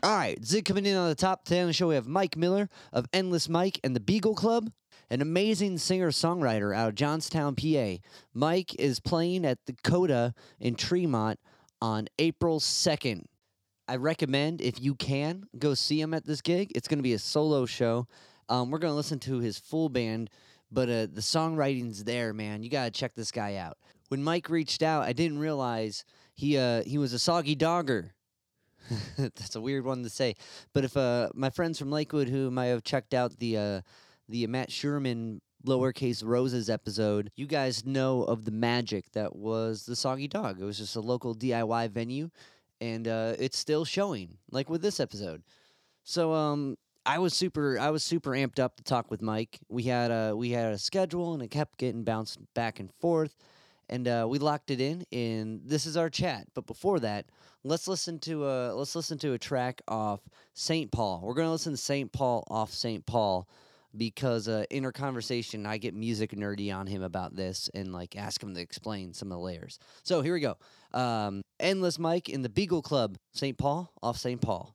All right, Zig coming in on the top 10 on the show. We have Mike Miller of Endless Mike and the Beagle Club, an amazing singer songwriter out of Johnstown, PA. Mike is playing at the Coda in Tremont on April 2nd. I recommend, if you can, go see him at this gig. It's going to be a solo show. Um, we're going to listen to his full band, but uh, the songwriting's there, man. You got to check this guy out. When Mike reached out, I didn't realize he uh, he was a soggy dogger. That's a weird one to say. But if uh, my friends from Lakewood who might have checked out the uh, the Matt Sherman lowercase roses episode, you guys know of the magic that was the Soggy Dog. It was just a local DIY venue, and uh, it's still showing, like with this episode. So um, I was super I was super amped up to talk with Mike. We had a we had a schedule, and it kept getting bounced back and forth and uh, we locked it in and this is our chat. But before that let's listen to a let's listen to a track off st paul. We're to listen to st paul off st paul because uh, in our conversation i get music nerdy on him about this and like ask him to explain some of the layers. So here we go. Um, endless mike in the beagle club st paul off st paul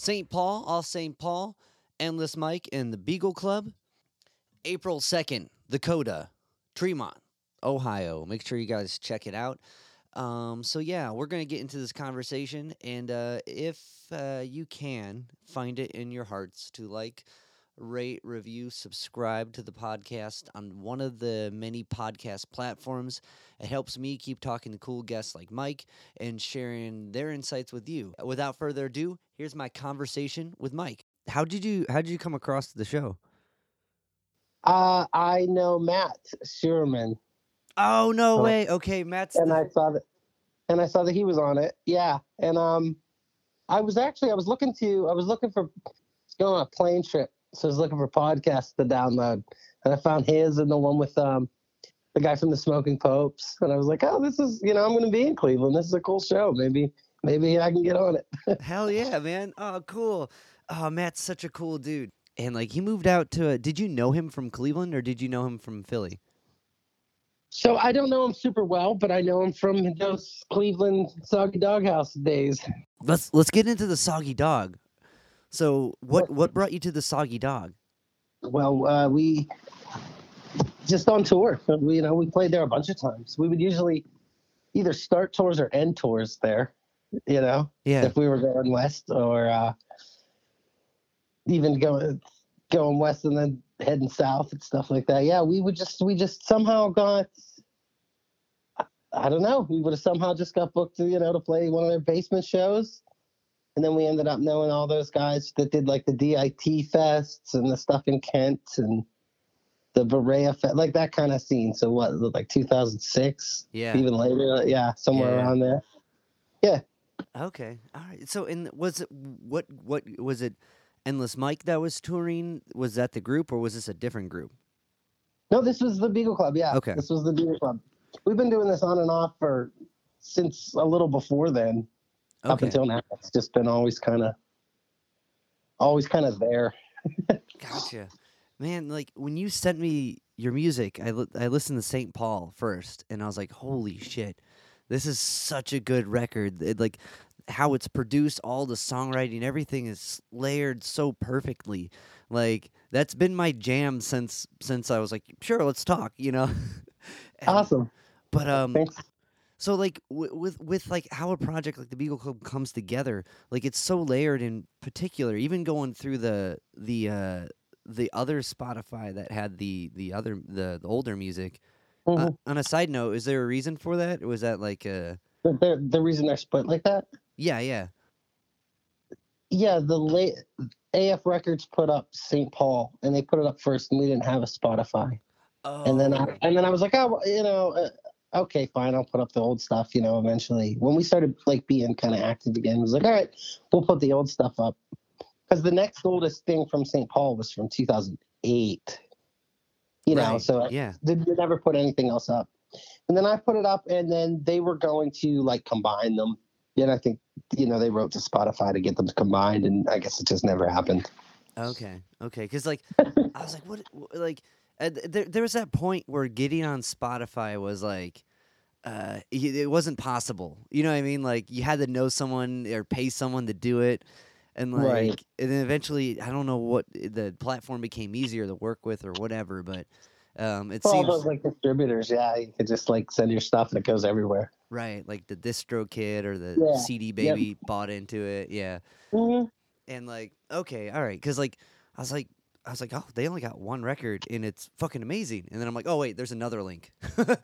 St. Paul, all St. Paul, Endless Mike, and the Beagle Club. April 2nd, the Coda, Tremont, Ohio. Make sure you guys check it out. Um, so yeah, we're gonna get into this conversation, and uh, if uh, you can find it in your hearts to like, rate, review, subscribe to the podcast on one of the many podcast platforms. It helps me keep talking to cool guests like Mike and sharing their insights with you. Without further ado, here's my conversation with Mike. How did you how did you come across the show? Uh, I know Matt Sherman, Oh no way. Okay, Matt's and the- I saw that, and I saw that he was on it. Yeah, and um, I was actually I was looking to I was looking for going on a plane trip, so I was looking for podcasts to download, and I found his and the one with um the guy from the Smoking Popes, and I was like, oh, this is you know I'm going to be in Cleveland. This is a cool show. Maybe maybe I can get on it. Hell yeah, man. Oh, cool. Oh, Matt's such a cool dude. And like he moved out to. did you know him from Cleveland or did you know him from Philly? So I don't know him super well, but I know him from those Cleveland Soggy Doghouse days. Let's let's get into the soggy dog. So what what brought you to the soggy dog? Well, uh, we just on tour. We, you know, we played there a bunch of times. We would usually either start tours or end tours there. You know, Yeah. if we were going west, or uh, even going going west and then heading south and stuff like that. Yeah, we would just we just somehow got. I- I don't know. We would have somehow just got booked to you know to play one of their basement shows, and then we ended up knowing all those guys that did like the DIT fests and the stuff in Kent and the Berea fest, like that kind of scene. So what, like 2006, Yeah. even later, uh, yeah, somewhere Yeah. around there. Yeah. Okay. All right. So and was it what what was it Endless Mike that was touring? Was that the group or was this a different group? No, this was the Beagle Club. Yeah, Okay. this was the Beagle Club. We've been doing this on and off for since a little before then, up until now. It's just been always kind of, always kind of there. Gotcha. Man, like when you sent me your music, I li- I listened to St. Paul first and I was like, "Holy shit. This is such a good record." It, like how it's produced, all the songwriting, everything is layered so perfectly. Like that's been my jam since since I was like, "Sure, let's talk," you know. And- Awesome. But um Thanks. So like w- with with like how a project like the Beagle Club comes together, like it's so layered in particular. Even going through the the uh, the other Spotify that had the the other the, the older music. Uh, Mhm. on a side note, is there a reason for that? Or was that like uh The, the, reason they're split like that. yeah yeah Yeah, the late AF Records put up St. Paul, and they put it up first, and we didn't have a Spotify. oh and then I, and then I was like, oh, you know, uh, okay, fine, I'll put up the old stuff. You know, eventually, when we started like being kind of active again, it was like, all right, we'll put the old stuff up because the next oldest thing from St. Paul was from 2008. You know, right, so yeah they they never put anything else up. And then I put it up, and then they were going to like combine them. And I think you know they wrote to Spotify to get them combined, and I guess it just never happened. okay okay because like I was like what wh- like uh, there there was that point where getting on Spotify was like. Uh, it wasn't possible. You know what I mean? Like you had to know someone or pay someone to do it, and like, Right. and then eventually, I don't know what the platform became easier to work with or whatever, but um, it All seems those like distributors, yeah, you could just like send your stuff and it goes everywhere. right. Like the DistroKid or the Yeah, CD baby bought into it, yeah, Mm-hmm. and like okay, all right, because like I was like. I was like, oh, they only got one record and it's fucking amazing. And then I'm like, oh wait, there's another link.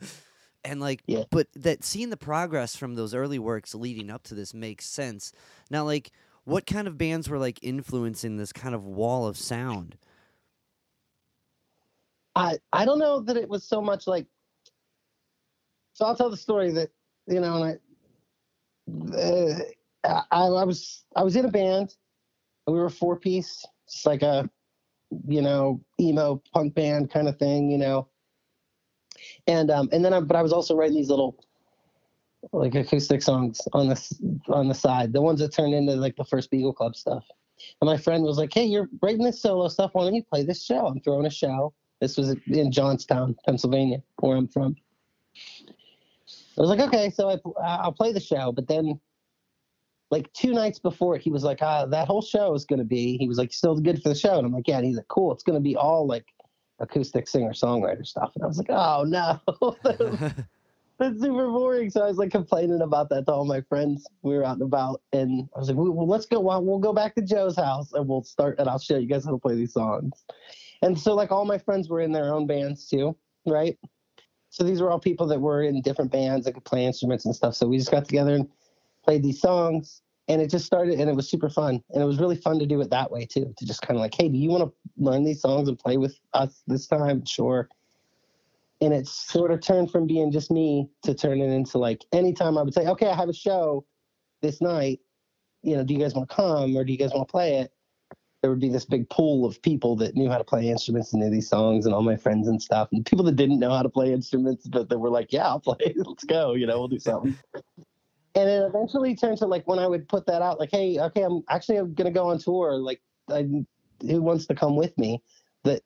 and like, Yeah. but that seeing the progress from those early works leading up to this makes sense. Now, like, what kind of bands were like influencing this kind of wall of sound? I I don't know that it was so much like. So I'll tell the story that you know, and I, uh, I I was I was in a band. We were a four piece, it's like a, you know, emo punk band kind of thing, you know. And um and then I but I was also writing these little like acoustic songs on the on the side, the ones that turned into like the first Beagle Club stuff. And my friend was like, "Hey, you're writing this solo stuff. Why don't you play this show? I'm throwing a show." This was in Johnstown, Pennsylvania, where I'm from. I was like, okay, so I, I'll play the show, but then like two nights before, he was like, ah, that whole show is going to be, he was like, still good for the show. And I'm like, yeah. And he's like, cool. It's going to be all like acoustic singer songwriter stuff. And I was like, oh no, that's super boring. So I was like complaining about that to all my friends. We were out and about, and I was like, well, let's go. Well, we'll go back to Joe's house and we'll start, and I'll show you guys how to play these songs. And so like all my friends were in their own bands too, right? So these were all people that were in different bands that could play instruments and stuff. So we just got together and played these songs and it just started and it was super fun. And it was really fun to do it that way too to just kind of like hey do you want to learn these songs and play with us this time? Sure. And it sort of turned from being just me to turning into like anytime i would say okay i have a show this night. You know do you guys want to come or do you guys want to play it? There would be this big pool of people that knew how to play instruments and knew these songs and all my friends and stuff and people that didn't know how to play instruments but that were like yeah i'll play let's go you know we'll do something and it eventually turned to like when I would put that out, like, hey, okay, I'm actually I'm gonna go on tour. Like, I, who wants to come with me? That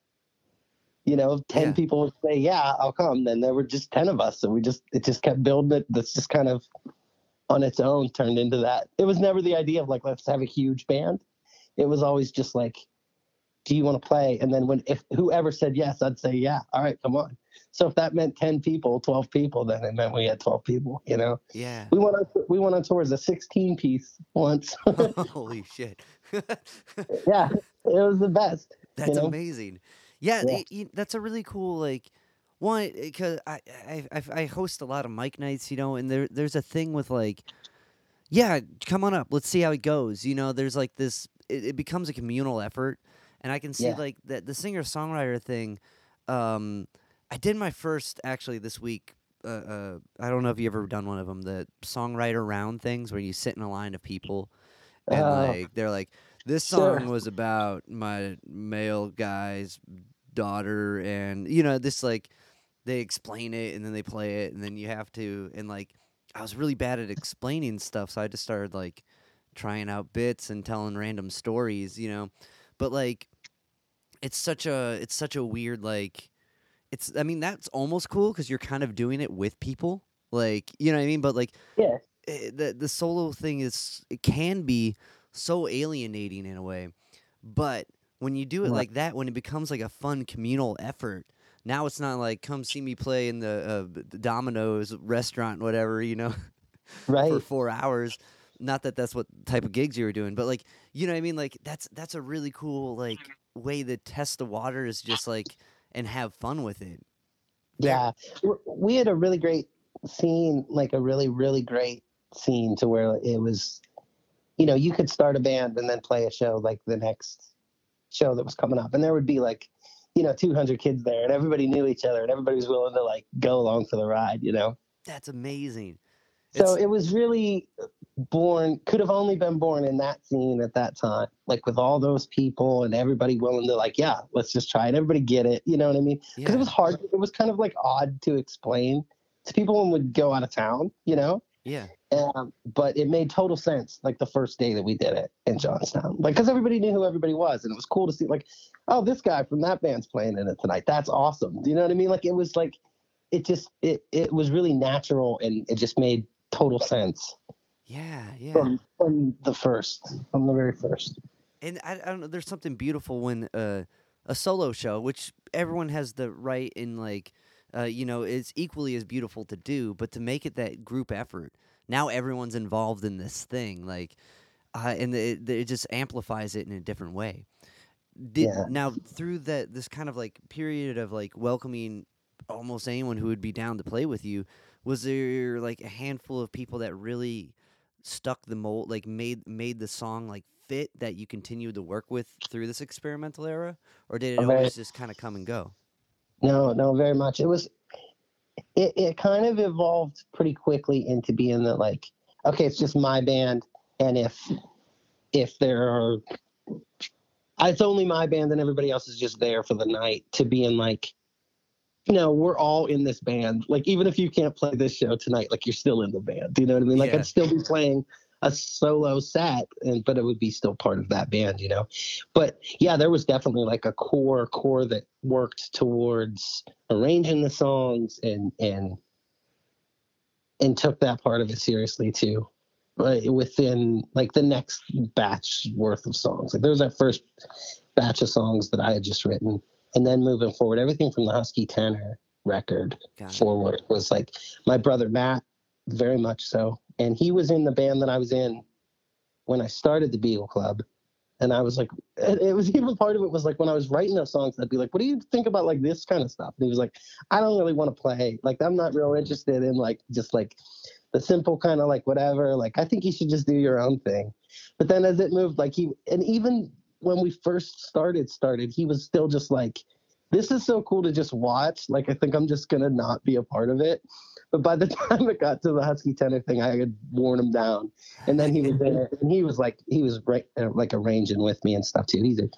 you know, ten yeah. people would say, yeah, I'll come. Then there were just ten of us, so we just it just kept building it. That's just kind of on its own turned into that. It was never the idea of like let's have a huge band. It was always just like, do you want to play? And then when if whoever said yes, I'd say yeah. All right, come on. So if that meant 10 people, 12 people, then it meant we had 12 people, you know? Yeah. We went on, we went on tour as a 16 piece once. Holy shit. yeah. It was the best. That's you know? amazing. Yeah, yeah. It, that's a really cool, like, one, because I, I, I host a lot of mic nights, you know, and there, there's a thing with like, yeah, come on up. Let's see how it goes. You know, there's like this, it, it becomes a communal effort. And I can see yeah. like that the singer songwriter thing, um, I did my first actually this week. Uh, uh, I don't know if you ever done one of them, the songwriter round things where you sit in a line of people and uh, like they're like, this song sure. was about my male guy's daughter, and you know this like they explain it and then they play it and then you have to and like I was really bad at explaining stuff, so I just started like trying out bits and telling random stories, you know. But like it's such a it's such a weird like it's I mean that's almost cool because you're kind of doing it with people, like you know what I mean. But like, yeah, it, eh, the the solo thing is it can be so alienating in a way, but when you do it right. like that, when it becomes like a fun communal effort, now it's not like come see me play in the, uh, the Domino's restaurant, whatever you know, right for four hours. Not that that's what type of gigs you were doing, but like you know what I mean. Like that's that's a really cool like way to test the water is just like and have fun with it. Yeah, we had a really great scene, like a really really great scene to where it was, you know, you could start a band and then play a show like the next show that was coming up, and there would be like, you know, 200 kids there, and everybody knew each other, and everybody was willing to like go along for the ride, you know. That's amazing. So it's... it was really born could have only been born in that scene at that time like with all those people and everybody willing to like yeah let's just try it. Everybody get it. You know what i mean? Because yeah. it was hard. It was kind of like odd to explain to people when we'd go out of town you know? Yeah. Um, but it made total sense like the first day that we did it in johnstown. Like because everybody knew who everybody was and it was cool to see like oh this guy from that band's playing in it tonight. That's awesome. Do you know what i mean? Like it was like it just it it was really natural and it just made total sense yeah, yeah. From, from the first, from the very first. And I, I don't know. There's something beautiful when uh, a solo show, which everyone has the right in, like, uh, you know, it's equally as beautiful to do, but to make it that group effort. Now everyone's involved in this thing, like, uh, and it, it just amplifies it in a different way. Did, yeah. Now through that this kind of like period of like welcoming almost anyone who would be down to play with you, was there like a handful of people that really stuck the mold, like made made the song like fit that you continued to work with through this experimental era, or did it always just kind of come and go? No, no, very much. It was. It it kind of evolved pretty quickly into being that like, okay, it's just my band, and if if there are it's only my band and everybody else is just there for the night to being like you know, we're all in this band. Like, even if you can't play this show tonight, like you're still in the band. Do you know what I mean? Like, yeah. I'd still be playing a solo set, and but it would be still part of that band, you know. But yeah, there was definitely like a core core that worked towards arranging the songs and and and took that part of it seriously too. like, within like the next batch worth of songs. Like there was that first batch of songs that I had just written, and then moving forward, everything from the Husky Tenor record Got it. forward was like my brother Matt, very much so, and he was in the band that I was in when I started the Beagle Club. And I was like, it it was even part of it was like when I was writing those songs, I'd be like, what do you think about like this kind of stuff? And he was like, I don't really want to play. Like, I'm not real interested in like just like the simple kind of like whatever. Like, I think you should just do your own thing. But then as it moved, like he, and even when we first started, started, he was still just like, this is so cool to just watch. Like, I think I'm just going to not be a part of it. But by the time it got to the Husky tenor thing, I had worn him down. And then he was there, and he was like, he was right, like arranging with me and stuff too. He's a,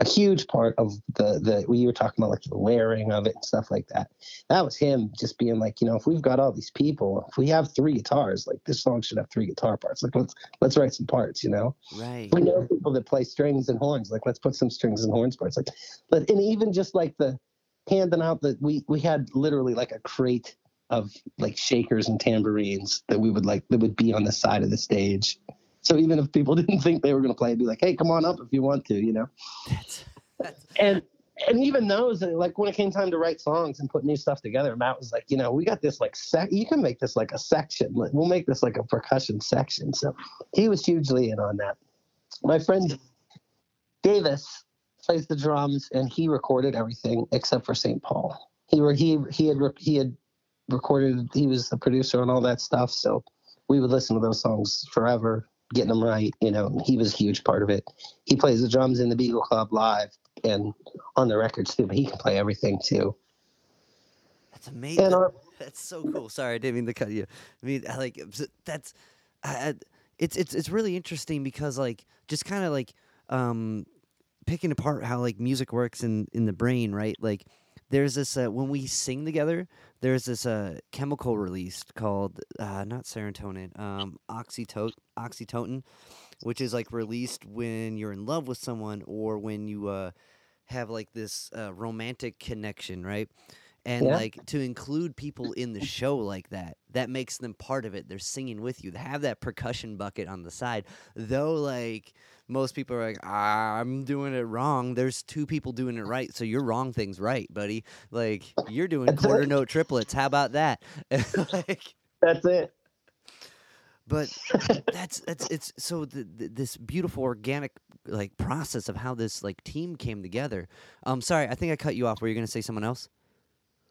a huge part of the the we were talking about like the layering of it and stuff like that. That was him just being like, you know, if we've got all these people, if we have three guitars, like this song should have three guitar parts. Like let's let's write some parts, you know. Right. We know people that play strings and horns. Like let's put some strings and horns parts. Like, but and even just like the handing out that we we had literally like a crate of like shakers and tambourines that we would like that would be on the side of the stage. So even if people didn't think they were going to play, it'd be like, hey, come on up if you want to, you know. That's, that's And and even those, uh, like when it came time to write songs and put new stuff together, Matt was like, you know, we got this like sec. You can make this like a section. We'll make this like a percussion section. So he was hugely in on that. My friend Davis plays the drums, and he recorded everything except for St. Paul. He were he he had he had recorded. He was the producer and all that stuff. So we would listen to those songs forever, getting them right. You know, he was a huge part of it. He plays the drums in the Beagle Club live and on the records too, but he can play everything too. that's amazing. Our, That's so cool. Sorry, I didn't mean to cut you. I mean, I like that's, I- it's it's it's really interesting because like just kind of like um, picking apart how like music works in in the brain, right? Like there's this uh, when we sing together, there's this uh chemical released called uh, not serotonin, um, oxytocin, oxytocin, which is like released when you're in love with someone or when you uh have like this uh, romantic connection, right? And Yeah. like to include people in the show like that, that makes them part of it. They're singing with you. They have that percussion bucket on the side. Though like most people are like, ah, I'm doing it wrong. There's two people doing it right, so you're wrong thing's right, buddy. Like you're doing quarter right. note triplets. How about that? like, that's it. but that's that's it's so the, the, this beautiful organic like process of how this like team came together. Um, sorry, I think I cut you off. Were you gonna say someone else?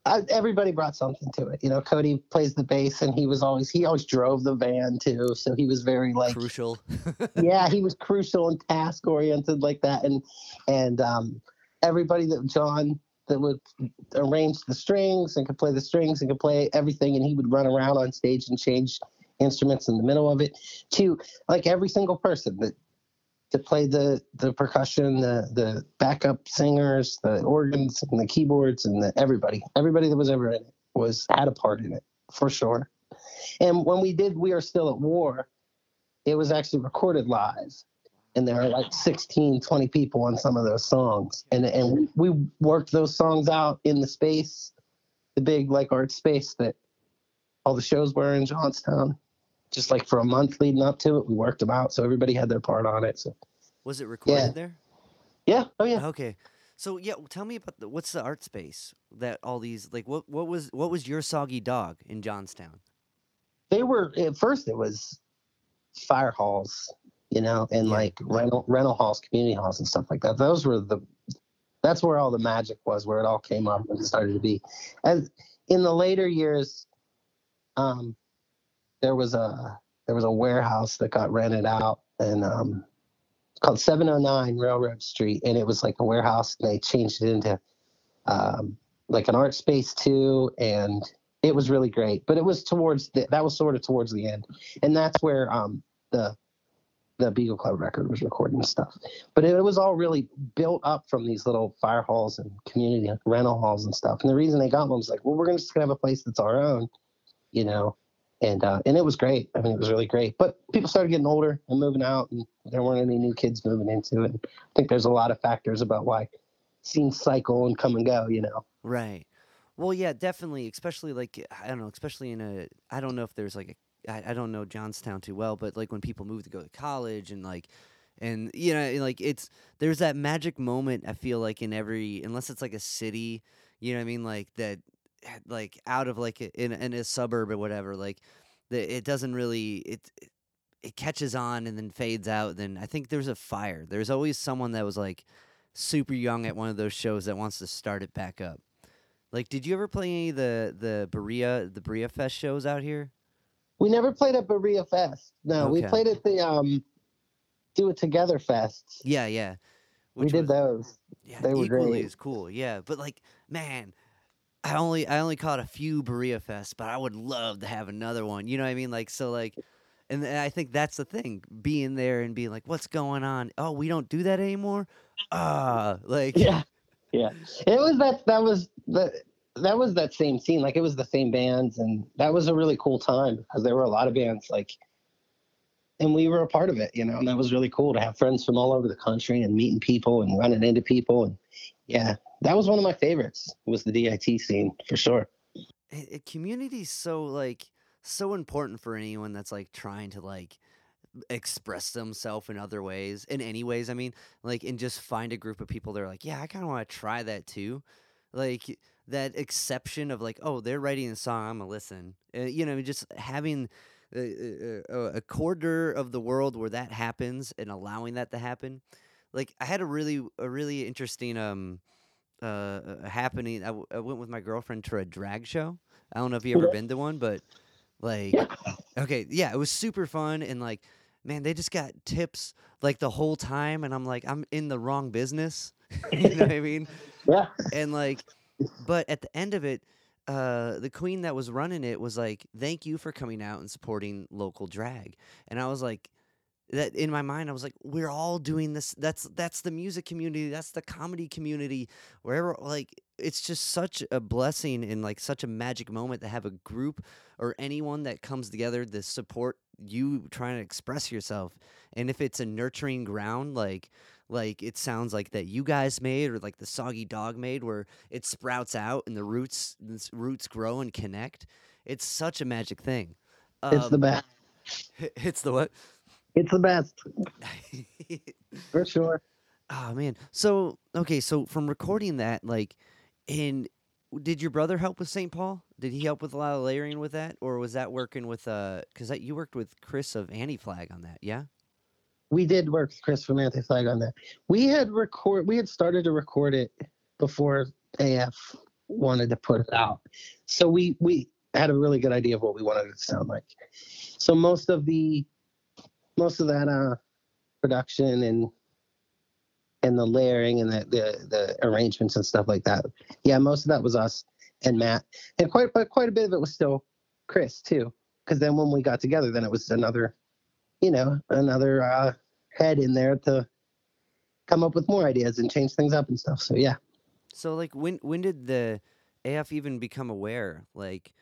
I, everybody brought something to it. You know, Cody plays the bass, and he was always he always drove the van too. So he was very like Crucial. yeah, he was crucial and task oriented like that, and and um, everybody that John that would arrange the strings and could play the strings and could play everything, and he would run around on stage and change instruments in the middle of it. To like every single person that to play the the percussion, the the backup singers, the organs and the keyboards, and the everybody, everybody that was ever in it was had a part in it for sure. And when we did, we are still at war it was actually recorded live. And there are like 16 20 people on some of those songs. And and we worked those songs out in the space the big like art space that all the shows were in johnstown just like for a month leading up to it we worked them out so everybody had their part on it so Was it recorded there? yeah oh yeah Okay. So yeah, tell me about the, what's the art space that all these like what what was what was your soggy dog in Johnstown? they were at first it was fire halls you know and Yeah. like rental rental halls community halls and stuff like that those were the that's where all the magic was where it all came up and started to be as in the later years um there was a there was a warehouse that got rented out and um called 709 railroad street and it was like a warehouse and they changed it into um like an art space too and it was really great but it was towards the, that was sort of towards the end and that's where um the the Beagle Club record was recorded and stuff. But it, was all really built up from these little fire halls and community rental halls and stuff. And the reason they got them was like, well, we're just gonna have a place that's our own, you know. And uh, and it was great. I mean, it was really great. But people started getting older and moving out, and there weren't any new kids moving into it. I think there's a lot of factors about why scenes cycle and come and go. You know. Right. Well, yeah, definitely. Especially like I don't know. Especially in a I don't know if there's like a I, I don't know Johnstown too well, but like when people move to go to college and like and you know like it's there's that magic moment I feel like in every unless it's like a city, you know what I mean like that like out of like in in a suburb or whatever like the, it doesn't really it it catches on and then fades out then I think there's a fire. There's always someone that was like super young at one of those shows that wants to start it back up. Like, did you ever play any of the the Berea the Berea Fest shows out here? We never played at Berea Fest. No, we played at the um, Do It Together Fests. Yeah, yeah. we did was, those. Yeah, they were equally great. as cool. Yeah, but like, man, I only I only caught a few Berea Fest, but I would love to have another one. You know what I mean? Like, so like, and I think that's the thing, being there and being like, what's going on? Oh, we don't do that anymore. Ah, like, Yeah, yeah. It was that. That was the. That was that same scene. Like it was the same bands, and that was a really cool time because there were a lot of bands like, and we were a part of it. You know, and that was really cool to have friends from all over the country and meeting people and running into people. And yeah, that was one of my favorites. Was the DIT scene for sure. it, it, community's so like so important for anyone that's like trying to like express themselves in other ways in any ways i mean like and just find a group of people that are like yeah i kind of want to try that too like that exception of like oh they're writing a song i'm gonna listen uh, you know just having a, a, a quarter of the world where that happens and allowing that to happen like i had a really a really interesting um uh, uh, happening. I, w- I went with my girlfriend to a drag show. I don't know if you ever Yeah. been to one, but like, Yeah. okay, yeah, it was super fun and like, man, they just got tips like the whole time, and I'm like, I'm in the wrong business. you know what I mean? Yeah. And like, but at the end of it, uh, the queen that was running it was like, "Thank you for coming out and supporting local drag," and I was like. That in my mind, I was like, "We're all doing this. That's that's the music community. That's the comedy community wherever like it's just such a blessing and like such a magic moment to have a group or anyone that comes together to support you trying to express yourself and if it's a nurturing ground like like it sounds like that you guys made or like the soggy dog made where it sprouts out and the roots the roots grow and connect it's such a magic thing It's the Um, best. it's the what It's the best for sure. Oh man. So okay, so from recording that, like, and did your brother help with St. Paul? Did he help with a lot of layering with that, or was that working with uh? Because that you worked with Chris of Anti Flag on that, yeah? we did work with Chris from Anti Flag on that. We had record we had started to record it before AF wanted to put it out. So we we had a really good idea of what we wanted it to sound like. So most of the most of that uh production and and the layering and the, the the arrangements and stuff like that. Yeah, most of that was us and Matt. And quite but quite a bit of it was still Chris too. Because then when we got together, then it was another, you know, another uh head in there to come up with more ideas and change things up and stuff. So yeah. So like, when when did the AF even become aware? Like,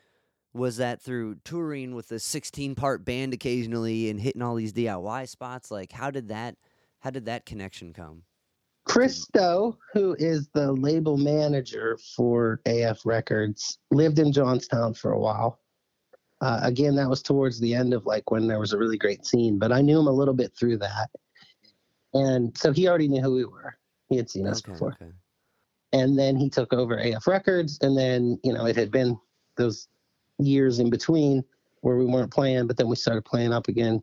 was that through touring with a sixteen part band occasionally and hitting all these DIY spots? Like, how did that how did that connection come? Christo, who is the label manager for AF Records, lived in Johnstown for a while. Uh, again, that was towards the end of like when there was a really great scene, but I knew him a little bit through that. And so he already knew who we were. He had seen us Okay, before. okay. and then he took over AF Records, and then you know it had been those years in between where we weren't playing, but then we started playing up again.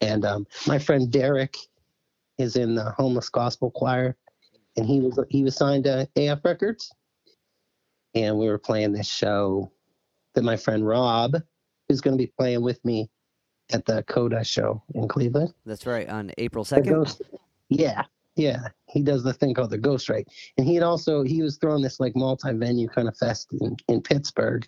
And um, my friend Derek is in the Homeless Gospel Choir, and he was he was signed to AF Records, and we were playing this show that my friend Rob is going to be playing with me at the Coda show in Cleveland. That's right. On April second. Yeah, yeah. He does the thing called the Ghost Right. And he had also he was throwing this like multi-venue kind of fest in, in Pittsburgh.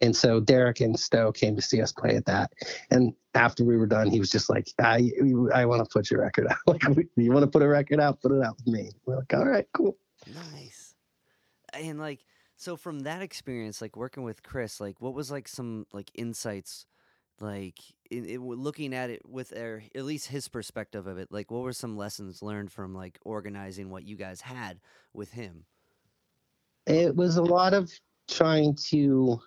And so Derek and Stowe came to see us play at that. And after we were done, he was just like, I I want to put your record out. Like, you want to put a record out? Put it out with me. We're like, all right, cool. Nice. And like so from that experience like working with Chris like what was like some like insights like in, in looking at it with their at least his perspective of it like what were some lessons learned from like organizing what you guys had with him It was a lot of trying to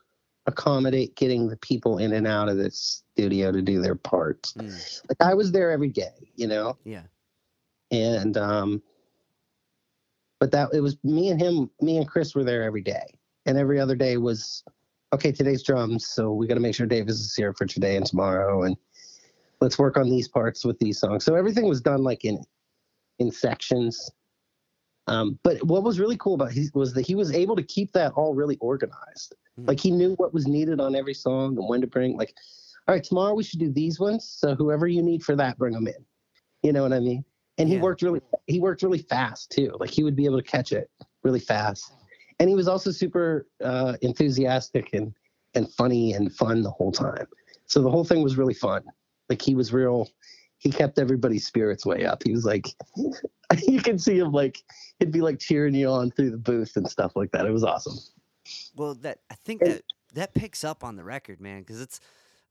accommodate getting the people in and out of the studio to do their parts. Mm, Like I was there every day, you know, yeah. and um, but that it was me and him, me and Chris were there every day, and every other day was okay. Today's drums, so we got to make sure Davis is here for today and tomorrow, and let's work on these parts with these songs. So everything was done like in in sections. Um, but what was really cool about he was that he was able to keep that all really organized. Mhm. Like he knew what was needed on every song and when to bring. Like, all right, tomorrow we should do these ones. So whoever you need for that, bring them in. You know what I mean? And he Yeah. worked really he worked really fast too. Like he would be able to catch it really fast. And he was also super uh, enthusiastic and and funny and fun the whole time. So the whole thing was really fun. Like he was real. He kept everybody's spirits way up. He was like, you can see him like he'd be like cheering you on through the booth and stuff like that. It was awesome. Well, that I think that that picks up on the record, man, because it's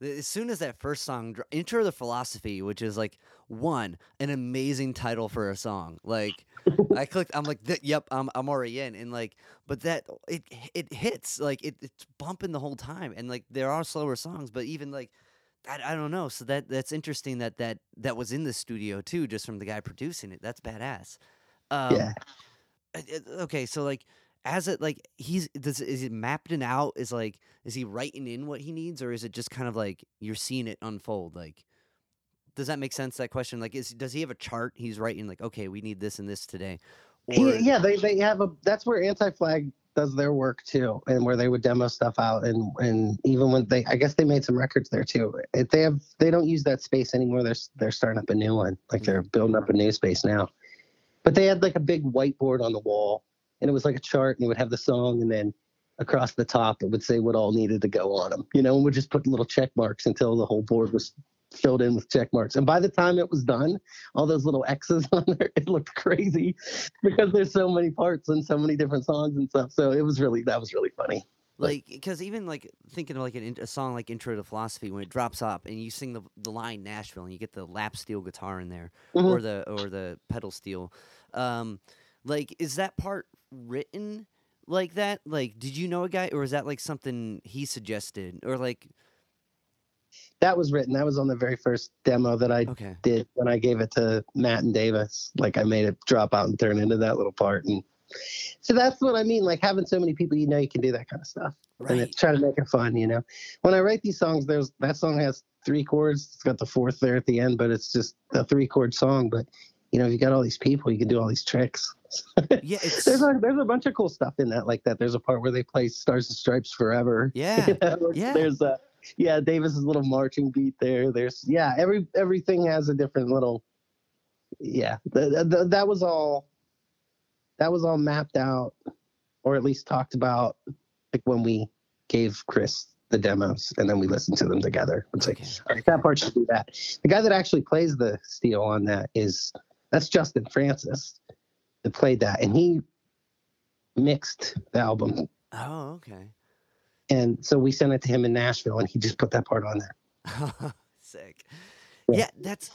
as soon as that first song, "Intro the Philosophy," which is like one an amazing title for a song. Like I clicked, I'm like, "Yep, I'm I'm already in." And like, but that it it hits like it, it's bumping the whole time, and like there are slower songs, but even like. I, I don't know. So that that's interesting that that that was in the studio too, just from the guy producing it. That's badass. Um, yeah. okay so like as it like he's does is it mapped it out is like is he writing in what he needs or is it just kind of like you're seeing it unfold like does that make sense that question like is does he have a chart he's writing like okay we need this and this today He- yeah, they, they have a that's where Anti Flag does their work too, and where they would demo stuff out, and and even when they, I guess they made some records there too. If they have, they don't use that space anymore. They're they're starting up a new one, like they're building up a new space now. But they had like a big whiteboard on the wall, and it was like a chart, and it would have the song, and then across the top it would say what all needed to go on them. You know, and we'd just put little check marks until the whole board was filled in with check marks. And by the time it was done, all those little X's on there, it looked crazy because there's so many parts and so many different songs and stuff. So it was really that was really funny. like because even like thinking of like an, a song like intro to philosophy when it drops up and you sing the, the line nashville and you get the lap steel guitar in there or the or the pedal steel um like is that part written like that like did you know a guy or is that like something he suggested or like That was written. That was on the very first demo that I okay did when I gave it to Matt and Davis. Like I made it drop out and turn into that little part. And so that's what I mean. Like having so many people, you know, you can do that kind of stuff. and right it's try to make it fun, you know. When I write these songs, there's that song has three chords. It's got the fourth there at the end, but it's just a three chord song. But you know, if you got all these people, you can do all these tricks. yeah There's a there's a bunch of cool stuff in that like that. There's a part where they play Stars and Stripes Forever. yeah You know, Yeah. There's a yeah, Davis's little marching beat there. There's yeah, every everything has a different little yeah. The, the, that was all that was all mapped out or at least talked about like when we gave Chris the demos and then we listened to them together. It's like Okay, all right, that part should do that. The guy that actually plays the steel on that is that's Justin Francis that played that and he mixed the album oh okay and so we sent it to him in Nashville, and he just put that part on there. Sick. Yeah. Yeah, that's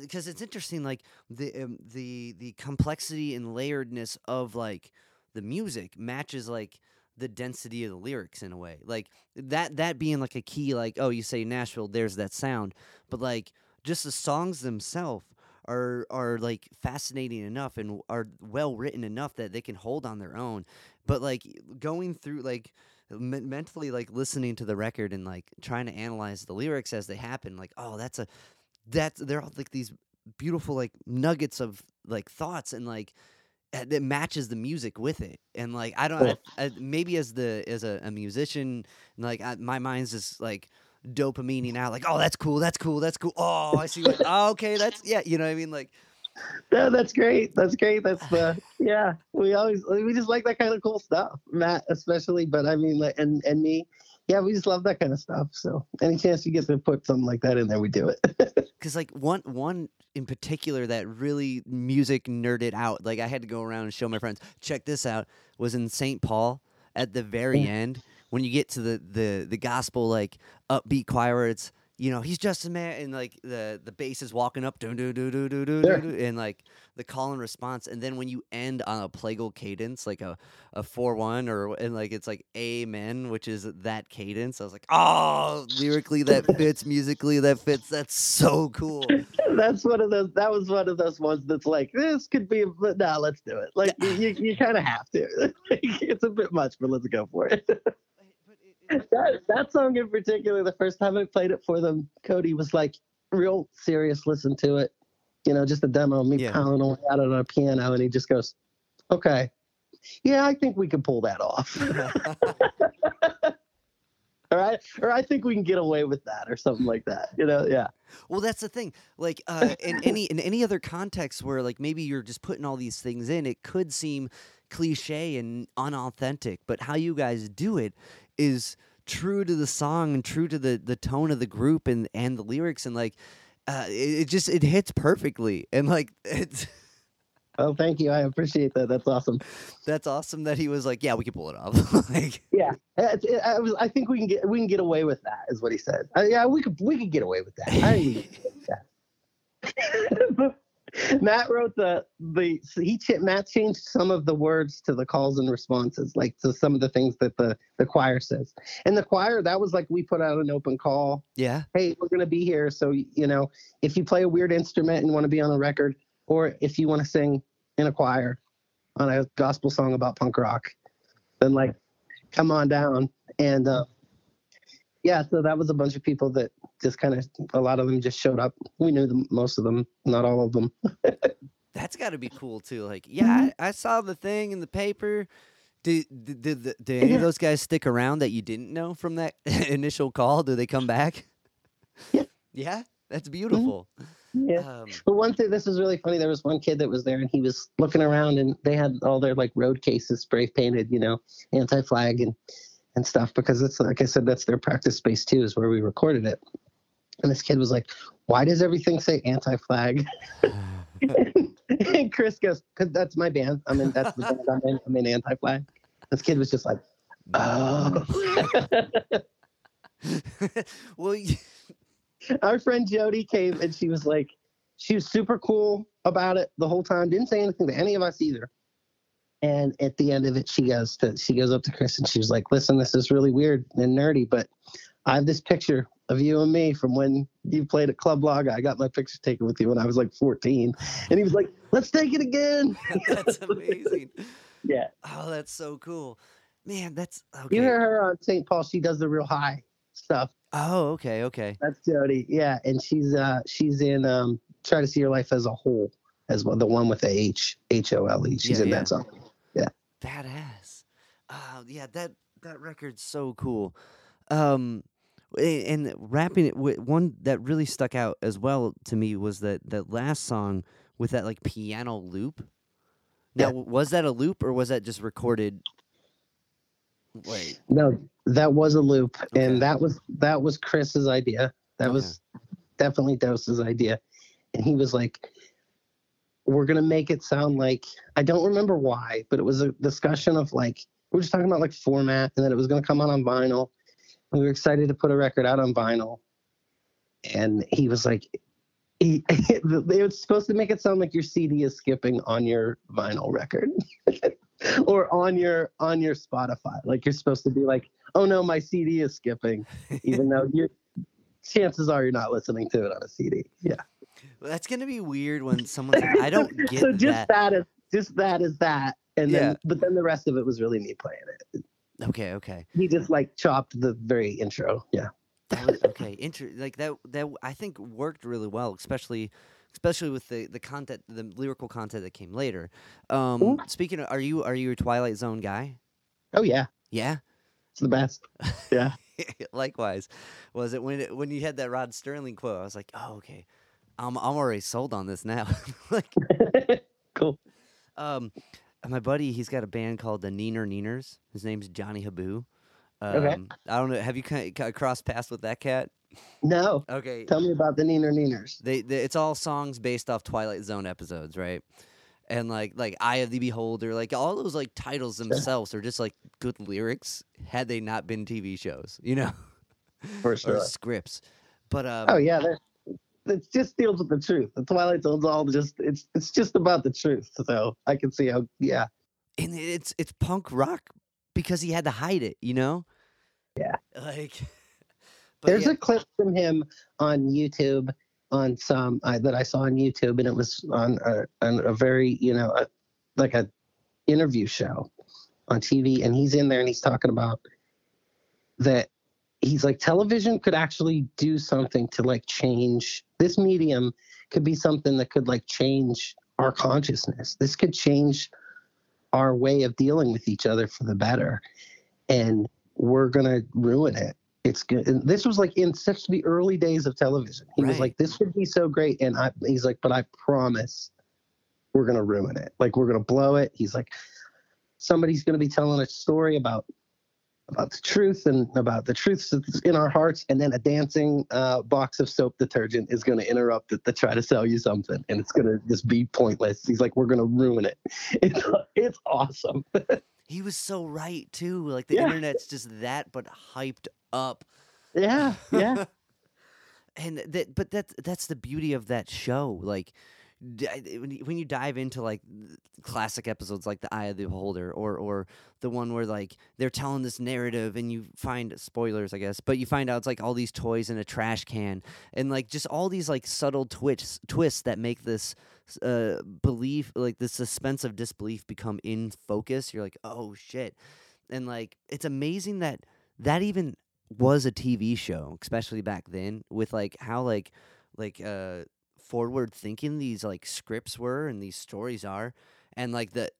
because it's interesting. Like the um, the the complexity and layeredness of like the music matches like the density of the lyrics in a way. Like that that being like a key. Like oh, you say Nashville, there's that sound, but like just the songs themselves are are like fascinating enough and are well written enough that they can hold on their own. But like going through like men- mentally like listening to the record and like trying to analyze the lyrics as they happen like oh that's a that's they're all like these beautiful like nuggets of like thoughts and like uh, that matches the music with it. And like i don't Cool. I, I, maybe as the as a, a musician like I, my mind's just like dopamining out like oh that's cool that's cool that's cool. Oh i see what oh, okay that's yeah you know what i mean? Like Yeah, that's great. That's great. That's the yeah. We always we just like that kind of cool stuff, Matt especially. But I mean, like and and me, yeah, we just love that kind of stuff. So any chance you get to put something like that in there, we do it. because like one one in particular that really music nerded out like i had to go around and show my friends check this out was in st paul at the very Yeah. end when you get to the the the gospel like upbeat choir it's you know, he's just a man, and like the the bass is walking up, do do do do do do and like the call and response, and then when you end on a plagal cadence, like a a four one, or and like it's like amen, which is that cadence. I was like, oh, lyrically that fits, musically that fits. That's so cool. That's one of those. That was one of those ones that's like this could be, but no, let's do it. Like you, you, you kind of have to. it's a bit much, but let's go for it. that, that song in particular, the first time I played it for them, Cody was like real serious. Listen to it, you know, just a demo of me Yeah. pounding away at it on a piano, and he just goes, "Okay, yeah, I think we can pull that off." All right, or I think we can get away with that, or something like that. You know, yeah. Well, that's the thing. Like uh, in any in any other context where like maybe you're just putting all these things in, it could seem cliche and unauthentic. But how you guys do it is true to the song and true to the the tone of the group and and the lyrics and like uh, it, it just it hits perfectly and like it's Oh, thank you. I appreciate that. That's awesome. that's awesome that he was like, yeah, we can pull it off. like Yeah, it- I, was, I think we can get we can get away with that, is what he said. Uh, yeah, we could we could get away with that. I think we could get away with that. Matt wrote the the he ch- Matt changed some of the words to the calls and responses, like to some of the things that the the choir says. And the choir that was like we put out an open call. yeah, Hey, we're gonna be here, so you know if you play a weird instrument and want to be on a record, or if you want to sing in a choir on a gospel song about punk rock, then like come on down. And uh, yeah, so that was a bunch of people that just kind of a lot of them just showed up. We knew them, most of them, not all of them. That's got to be cool too. Like, yeah, I, I saw the thing in the paper. Did did, did, did any of those guys stick around that you didn't know from that initial call? Do they come back? Yeah. Yeah, that's beautiful. Yeah. Um, But one thing, this is really funny. There was one kid that was there, and he was looking around, and they had all their like road cases spray painted, you know, anti-flag and and stuff, because it's like I said, that's their practice space too, is where we recorded it. And this kid was like, "Why does everything say anti-flag?" and Chris goes, "Cause that's my band. I'm in. That's the band I'm in. I'm in anti-flag." This kid was just like, "Oh." well, y- our friend Jody came and she was like, she was super cool about it the whole time. Didn't say anything to any of us either. And at the end of it, she goes to she goes up to Chris and she was like, "Listen, this is really weird and nerdy, but I have this picture of you and me from when you played at Club Laga. I got my picture taken with you when I was like 14." And he was like, "Let's take it again." that's amazing. Yeah, Oh, that's so cool, man. That's okay. you hear her on St. Paul. She does the real high stuff. Oh, okay, okay. That's Jody. Yeah, and she's uh she's in um Try to See Your Life as a Whole as well, the one with the H H O L E. She's Yeah, in yeah. that song. Badass. Oh, yeah, that that record's so cool. Um, and rapping it with one that really stuck out as well to me was that that last song with that like piano loop. Now, Yeah. was that a loop or was that just recorded? Wait, No, that was a loop, Okay. and that was that was Chris's idea. That Okay. was definitely Dose's idea, and he was like, "We're gonna make it sound like I don't remember why, but it was a discussion of like we were just talking about like format, and that it was gonna come out on vinyl, and we were excited to put a record out on vinyl, and he was like." He, were supposed to make it sound like your CD is skipping on your vinyl record. or on your on your Spotify. Like you're supposed to be like, oh no, my CD is skipping, even though your chances are you're not listening to it on a CD. Yeah. Well, that's gonna be weird when someone's like, I don't get so just that. that is just that is that, and then but then the rest of it was really me playing it. Okay, okay. He just like chopped the very intro. Yeah. That was okay. Inter- like that that I think worked really well, especially especially with the the content, the lyrical content that came later. Um, Cool. speaking of, are you are you a Twilight Zone guy? Oh yeah, Yeah. it's the best. Yeah. Likewise, was it when it, when you had that Rod Serling quote? I was like, oh okay, I'm I'm already sold on this now. like, cool. um, my buddy, he's got a band called the Neener Neeners. His name's Johnny Habu. Um, Okay. I don't know. Have you kind of crossed paths with that cat? No, Okay. tell me about the Neener Neeners. they, they it's all songs based off Twilight Zone episodes, right? And like like Eye of the Beholder, like all those like titles themselves are just like good lyrics had they not been TV shows, you know, For or sure. scripts. But um, Oh yeah, that it just deals with the truth. The Twilight Zone's all just it's it's just about the truth. So I can see how yeah. and it's it's punk rock because he had to hide it, you know? Yeah. Like There's yeah, a clip from him on YouTube on some uh, that I saw on YouTube, and it was on a, on a very you know a, like a interview show on TV, and he's in there and he's talking about that he's like television could actually do something to like change this medium could be something that could like change our consciousness. This could change our way of dealing with each other for the better, and we're gonna ruin it it's good. And this was like in such the early days of television. He was like, "This would be so great," and I, he's like, "But I promise, we're gonna ruin it. Like we're gonna blow it." He's like, "Somebody's gonna be telling a story about about the truth and about the truths that's in our hearts, and then a dancing uh, box of soap detergent is gonna interrupt it to try to sell you something, and it's gonna just be pointless." He's like, "We're gonna ruin it." It's it's awesome. he was so right too. Like the Yeah. internet's just that but hyped up. yeah, yeah. and that but that's that's the beauty of that show like when you, dive into like classic episodes like the eye of the beholder or or the one where like they're telling this narrative and you find spoilers i guess but you find out it's like all these toys in a trash can and like just all these like subtle twists twists that make this uh belief like the suspense of disbelief become in focus. You're like oh shit. And like it's amazing that that even was a TV show, especially back then, with like how like like uh forward thinking these like scripts were and these stories are, and like the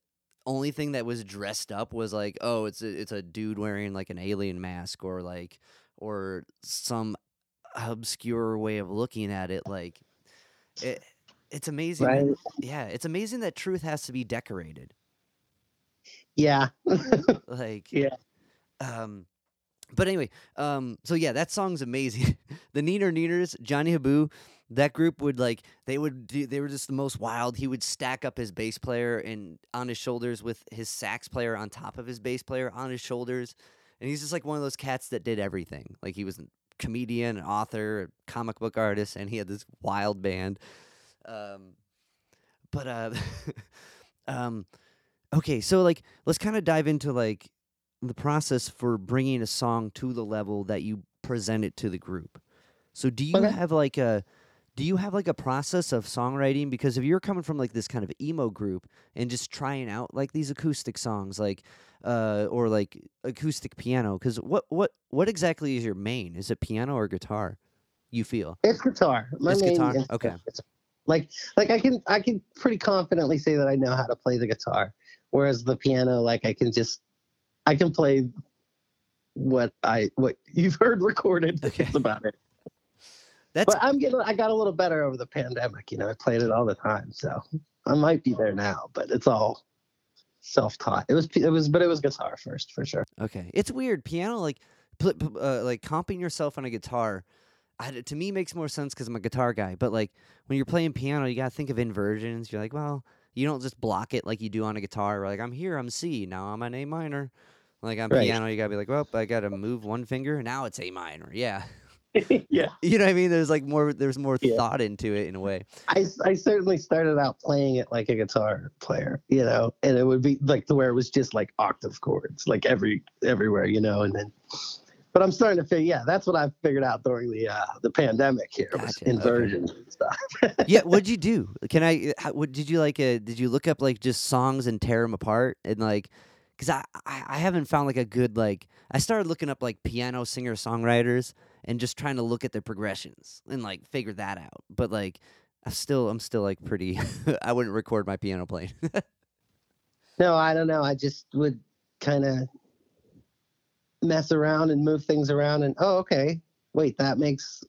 only thing that was dressed up was like oh it's a, it's a dude wearing like an alien mask or like or some obscure way of looking at it like it it's amazing Right. yeah it's amazing that truth has to be decorated Yeah. like Yeah. um but anyway um so yeah that song's amazing the neener neeners johnny habu that group would like they would do they were just the most wild. He would stack up his bass player and on his shoulders with his sax player on top of his bass player on his shoulders and he's just like one of those cats that did everything. Like he was a comedian an author a comic book artist and he had this wild band. Um but uh um okay so like let's kind of dive into like the process for bringing a song to the level that you present it to the group. So do you Okay. have like a do you have like a process of songwriting because if you're coming from like this kind of emo group and just trying out like these acoustic songs like uh or like acoustic piano because what what what exactly is your main is it piano or guitar you feel It's guitar. My It's guitar? instrument Okay. is- Like like I can I can pretty confidently say that I know how to play the guitar, whereas the piano like I can just I can play what I what you've heard recorded. Okay. That's about it. That's But I'm getting I got a little better over the pandemic. You know, I played it all the time, so I might be there now. But it's all self-taught. It was it was but it was guitar first for sure. Okay, it's weird. Piano, like, pl- uh, like comping yourself on a guitar, I to me makes more sense because I'm a guitar guy. But like when you're playing piano, you gotta think of inversions. You're like, well, you don't just block it like you do on a guitar. Like I'm here, I'm C. Now I'm on A minor. Like on Right. piano, you gotta be like, well, I gotta move one finger. Now it's A minor. Yeah, yeah. you know what I mean? There's like more. There's more Yeah. thought into it in a way. I, I certainly started out playing it like a guitar player, you know, and it would be like to where it was just like octave chords, like every everywhere, you know, and then. But I'm starting to figure, yeah, that's what I figured out during the uh, the pandemic here, Gotcha, okay. inversions and stuff. yeah, what'd you do? Can I? How, what did you like? Uh, did you look up like just songs and tear them apart and like? Because I, I I haven't found like a good like. I started looking up like piano singer songwriters and just trying to look at the progressions and like figure that out. But like, I'm still I'm still like pretty. I wouldn't record my piano playing. No, I don't know. I just would kind of mess around and move things around, and oh, okay, wait, that makes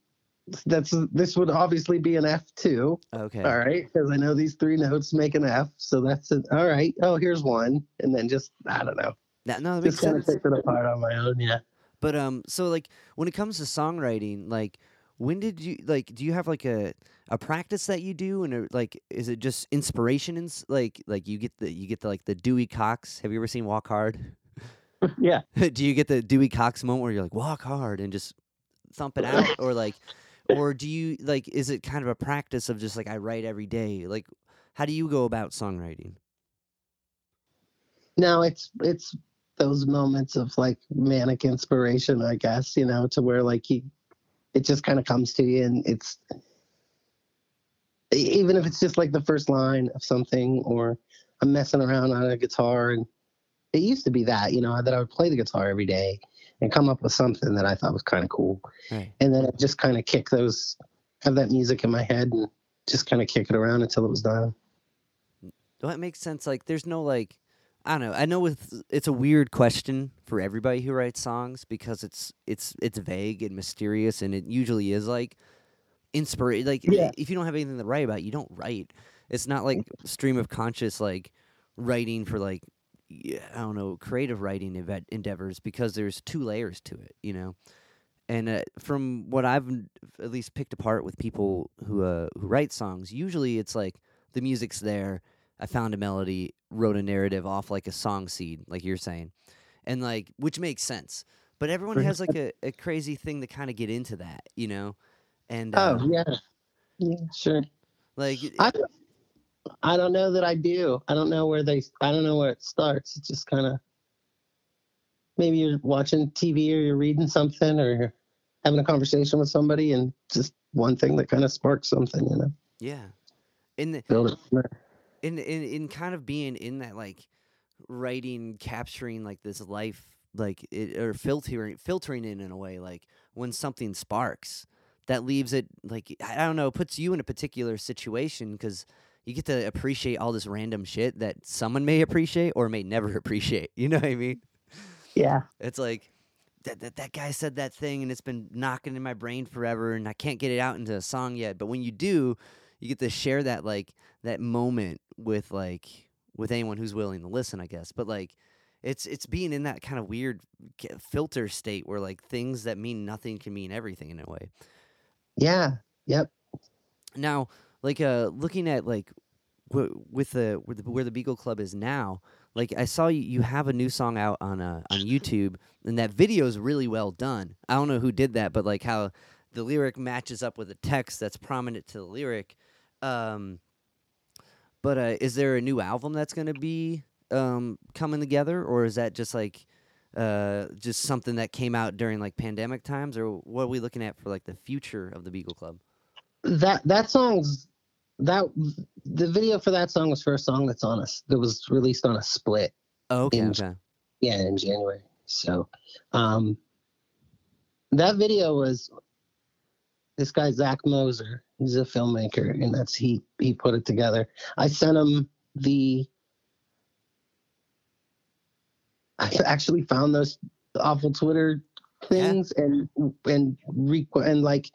that's this would obviously be an F two. okay. All right, because I know these three notes make an F, so that's it. All right. Oh, here's one, and then just I don't know, That, no, that just kind of picked it apart on my own. Yeah. But um, so like when it comes to songwriting, like when did you like? Do you have like a a practice that you do, and a, like is it just inspiration? And like like you get the you get the like the Dewey Cox. Have you ever seen Walk Hard? yeah. do you get the Dewey Cox moment where you're like walk hard and just thump it out, or like, or do you like? Is it kind of a practice of just like I write every day? Like, how do you go about songwriting? No, it's it's those moments of like manic inspiration, I guess, you know, to where like he, it just kind of comes to you and it's even if it's just like the first line of something or I'm messing around on a guitar and it used to be that, you know, that I would play the guitar every day and come up with something that I thought was kind of cool. Right. And then I'd just kind of kick those have that music in my head and just kind of kick it around until it was done. Well, that makes sense. Like, there's no like, I don't know. I know with it's a weird question for everybody who writes songs because it's it's it's vague and mysterious, and it usually is like inspire. Like, Yeah. if you don't have anything to write about, you don't write. It's not like stream of conscious like writing for like yeah, I don't know creative writing eve- endeavors because there's two layers to it, you know. And uh, from what I've at least picked apart with people who uh, who write songs, usually it's like the music's there. I found a melody, wrote a narrative off like a song seed, like you're saying, and like which makes sense. But everyone has like a, a crazy thing to kind of get into that, you know. And uh, Oh, yeah. Yeah, sure. like I don't, I don't know that I do. I don't know where they. I don't know where it starts. It's just kind of maybe you're watching TV or you're reading something or you're having a conversation with somebody and just one thing that kind of sparks something. You know, yeah, in the, build it. In in in kind of being in that like writing capturing like this life like it, or filtering filtering it in a way like when something sparks that leaves it like i don't know puts you in a particular situation because you get to appreciate all this random shit that someone may appreciate or may never appreciate you know what i mean Yeah. it's like that, that that guy said that thing and it's been knocking in my brain forever and I can't get it out into a song yet. But when you do, you get to share that like that moment with like with anyone who's willing to listen, I guess. But like it's it's being in that kind of weird filter state where like things that mean nothing can mean everything in a way. Yeah. Yep. Now, like uh looking at like w- with the where, the where the Beagle Club is now, like I saw you, you have a new song out on uh, on YouTube, and that video is really well done. I don't know who did that, but like how the lyric matches up with the text that's prominent to the lyric. Um, but uh, is there a new album that's going to be um, coming together, or is that just like uh, just something that came out during like pandemic times, or what are we looking at for like the future of the Beagle Club? That that song's that the video for that song was for a song that's on us that was released on a split. Oh, okay, In- okay. yeah in january so um that video was this guy zach moser he's a filmmaker and that's he he put it together. I sent him the i actually found those awful twitter things and and re- and like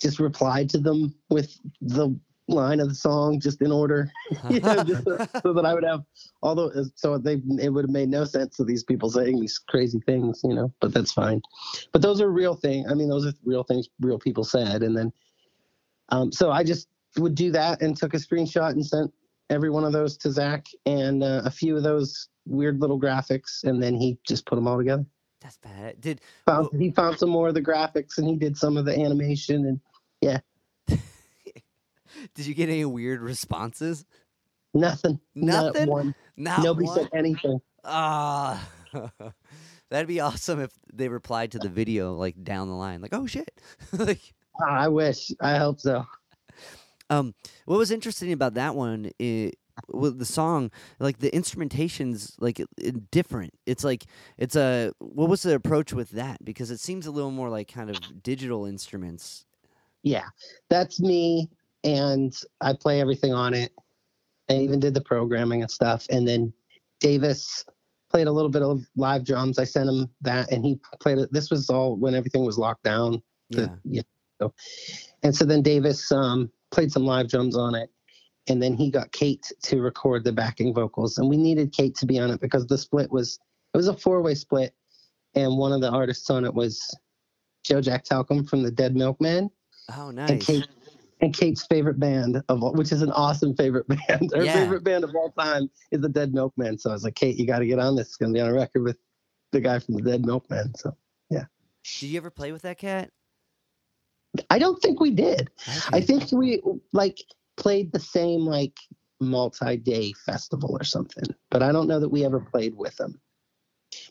just replied to them with the line of the song just in order you know, just so, so that I would have although so they it would have made no sense to these people saying these crazy things, you know, but that's fine. But those are real things. I mean, those are real things real people said. And then um so I just would do that and took a screenshot and sent every one of those to Zach and uh, a few of those weird little graphics and then he just put them all together. That's bad. Did Found, he found some more of the graphics and he did some of the animation and did you get any weird responses? nothing. Nothing? Not one. Not Nobody one? said anything. Ah, that'd be awesome if they replied to the video like down the line, like, "Oh shit!" like, I wish. I hope so. um, what was interesting about that one is with the song, like the instrumentation's like different. It's like it's a what was the approach with that? Because it seems a little more like kind of digital instruments. Yeah, that's me, and I play everything on it. I even did the programming and stuff. And then Davis played a little bit of live drums. I sent him that, and he played it. This was all when everything was locked down. Yeah. So, and so then Davis um, played some live drums on it, and then he got Kate to record the backing vocals, and we needed Kate to be on it because the split was it was a four way split, and one of the artists on it was Joe Jack Talcum from the Dead Milkmen, oh and nice. Kate and Kate's favorite band of all, which is an awesome favorite band. Her Yeah. favorite band of all time is the Dead Milkmen. So I was like, Kate, you got to get on this. It's gonna be on a record with the guy from the Dead Milkmen. So yeah. Did you ever play with that cat? I don't think we did. I think we like played the same like multi-day festival or something, but I don't know that we ever played with them.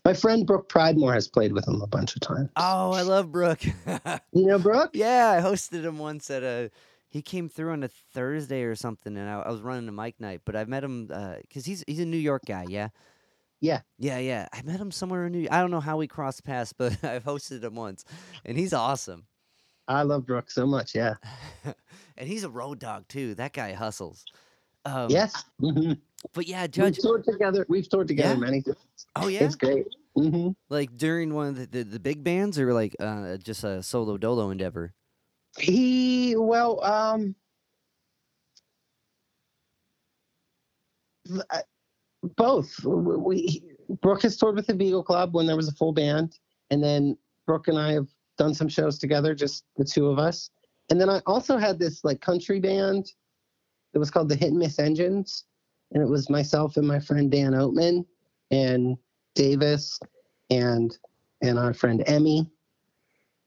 My friend Brook Pridemore has played with them a bunch of times. Oh, I love Brook. You know Brook? yeah, I hosted him once at a. He came through on a Thursday or something, and I, I was running a mic night. But I met him because he's he's a New York guy. Yeah. Yeah. Yeah, yeah. I met him somewhere in New. I don't know how we crossed paths, but I've hosted him once, and he's awesome. I love Brook so much. Yeah. and he's a road dog too. That guy hustles. Um, yes. hmm But yeah, Judge. We've toured together. We've toured together Yeah? many times. Oh yeah. It's great. hmm Like during one of the, the, the big bands, or like uh, just a solo dolo endeavor. He well, um, uh, both. We Brook has toured with the Beagle Club when there was a full band, and then Brook and I have done some shows together, just the two of us. And then I also had this like country band. It was called the Hit and Miss Engines, and it was myself and my friend Dan Oatman and Davis and and our friend Emmy.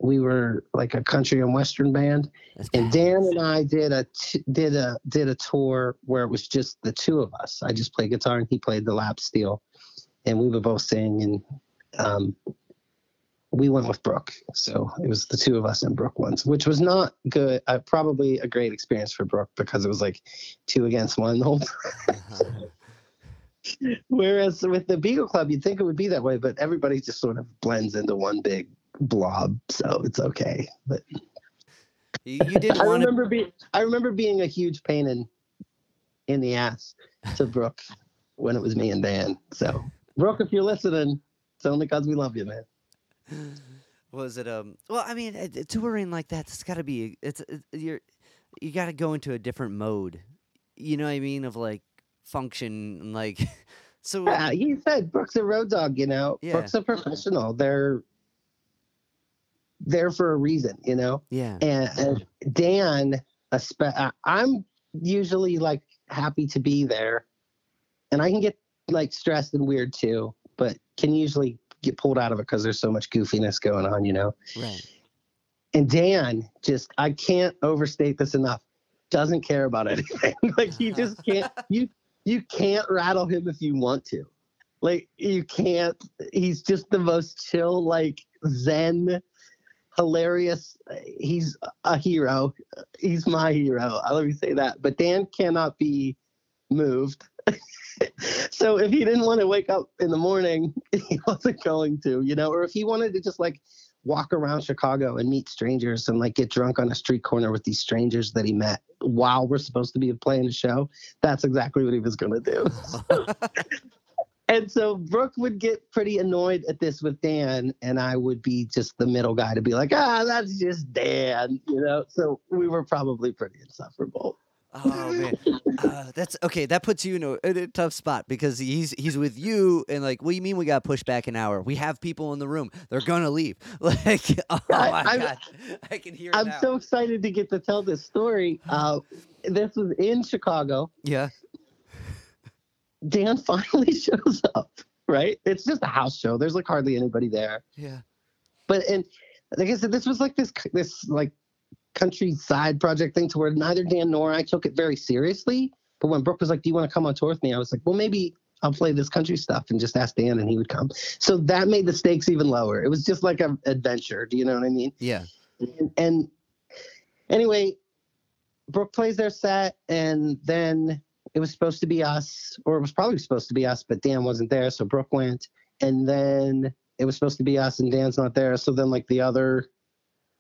We were like a country and western band, That's and Dan and I did a t- did a did a tour where it was just the two of us. I just played guitar and he played the lap steel, and we would both sing. And um, we went with Brook, so it was the two of us and Brook once, which was not good. Uh, probably a great experience for Brook because it was like two against one the whole time. Whereas with the Beagle Club, you'd think it would be that way, but everybody just sort of blends into one big blob, so it's okay. But you, you didn't I want to. remember being I remember being a huge pain in in the ass to Brook when it was me and Dan. So Brook, if you're listening, it's only because we love you, man. Was it um? Well, I mean, touring like that, it's got to be. It's it, you're you got to go into a different mode. You know what I mean? Of like function, and like so. Yeah, you said Brook's a road dog, you know. Yeah. Brook's a professional. They're there for a reason, you know. yeah. And, and Dan, uh, I'm usually like happy to be there, and I can get like stressed and weird too, but can usually get pulled out of it because there's so much goofiness going on, you know. Right. And Dan just, I can't overstate this enough. Doesn't care about anything. like he just can't. You you can't rattle him if you want to. Like you can't. He's just the most chill, like zen, hilarious. He's a hero. He's my hero. I let me say that. But Dan cannot be moved. so if he didn't want to wake up in the morning, he wasn't going to, you know, or if he wanted to just like walk around Chicago and meet strangers and like get drunk on a street corner with these strangers that he met while we're supposed to be playing a show, that's exactly what he was going to do. and so Brook would get pretty annoyed at this with Dan, and I would be just the middle guy to be like, ah, that's just Dan, you know? So we were probably pretty insufferable. Oh man, uh, that's okay. That puts you in a, in a tough spot because he's he's with you, and like, what do you mean we got pushed back an hour? We have people in the room; they're gonna leave. Like, oh I- my I'm- god, I can hear I'm now. so excited to get to tell this story. Uh, this was in Chicago. yeah, Dan finally shows up, right? It's just a house show. There's like hardly anybody there. yeah, But and like I said, this was like this this like countryside project thing to where neither Dan nor I took it very seriously. But when Brook was like, "Do you want to come on tour with me?" I was like, "Well, maybe I'll play this country stuff and just ask Dan, and he would come." So that made the stakes even lower. It was just like an adventure. Do you know what I mean? yeah. and, and anyway, Brook plays their set, and then it was supposed to be us, or it was probably supposed to be us, but Dan wasn't there, so Brook went, and then it was supposed to be us, and Dan's not there, so then like the other,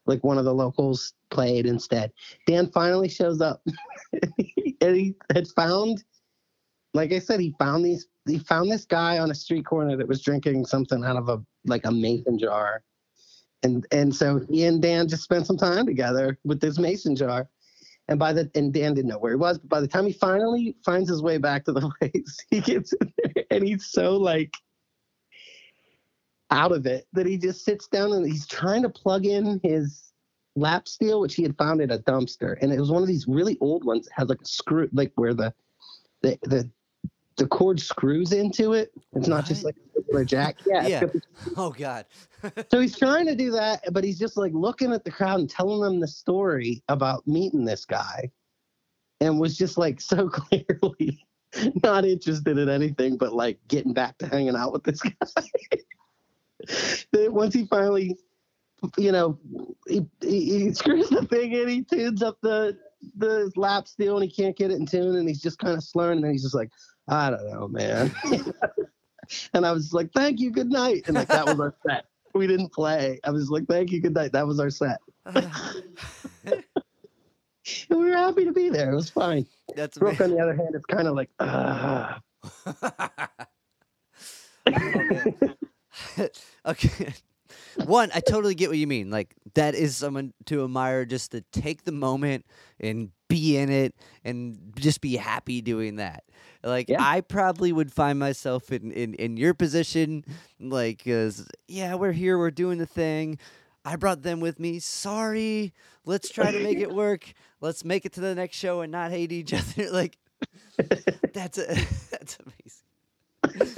like one of the locals played instead. Dan finally shows up, and he had found, like I said, he found these. He found this guy on a street corner that was drinking something out of a like a mason jar and and so he and Dan just spent some time together with this mason jar. And by the and Dan didn't know where he was, but by the time he finally finds his way back to the place, he gets in there and he's so like out of it that he just sits down and he's trying to plug in his lap steel, which he had found at a dumpster. And it was one of these really old ones that has like a screw like where the the the the cord screws into it. It's not just like a regular jack. Yeah. Yeah. Oh God. So he's trying to do that, but he's just like looking at the crowd and telling them the story about meeting this guy, and was just like so clearly not interested in anything but like getting back to hanging out with this guy. then once he finally, you know, he, he, he screws the thing in, he tunes up the the lap steel and he can't get it in tune, and he's just kind of slurring, and he's just like, I don't know, man. and I was like, thank you, good night, and like that was our set. We didn't play. I was like, thank you, good night. That was our set. And we were happy to be there. It was fine. That's Brook, on the other hand, it's kind of like, ah. okay. One, I totally get what you mean. Like that is someone to admire just to take the moment and be in it and just be happy doing that. Like Yeah. I probably would find myself in in, in your position like yeah, we're here, we're doing the thing. I brought them with me. Sorry. Let's try to make it work. Let's make it to the next show and not hate each other. Like that's a, that's amazing.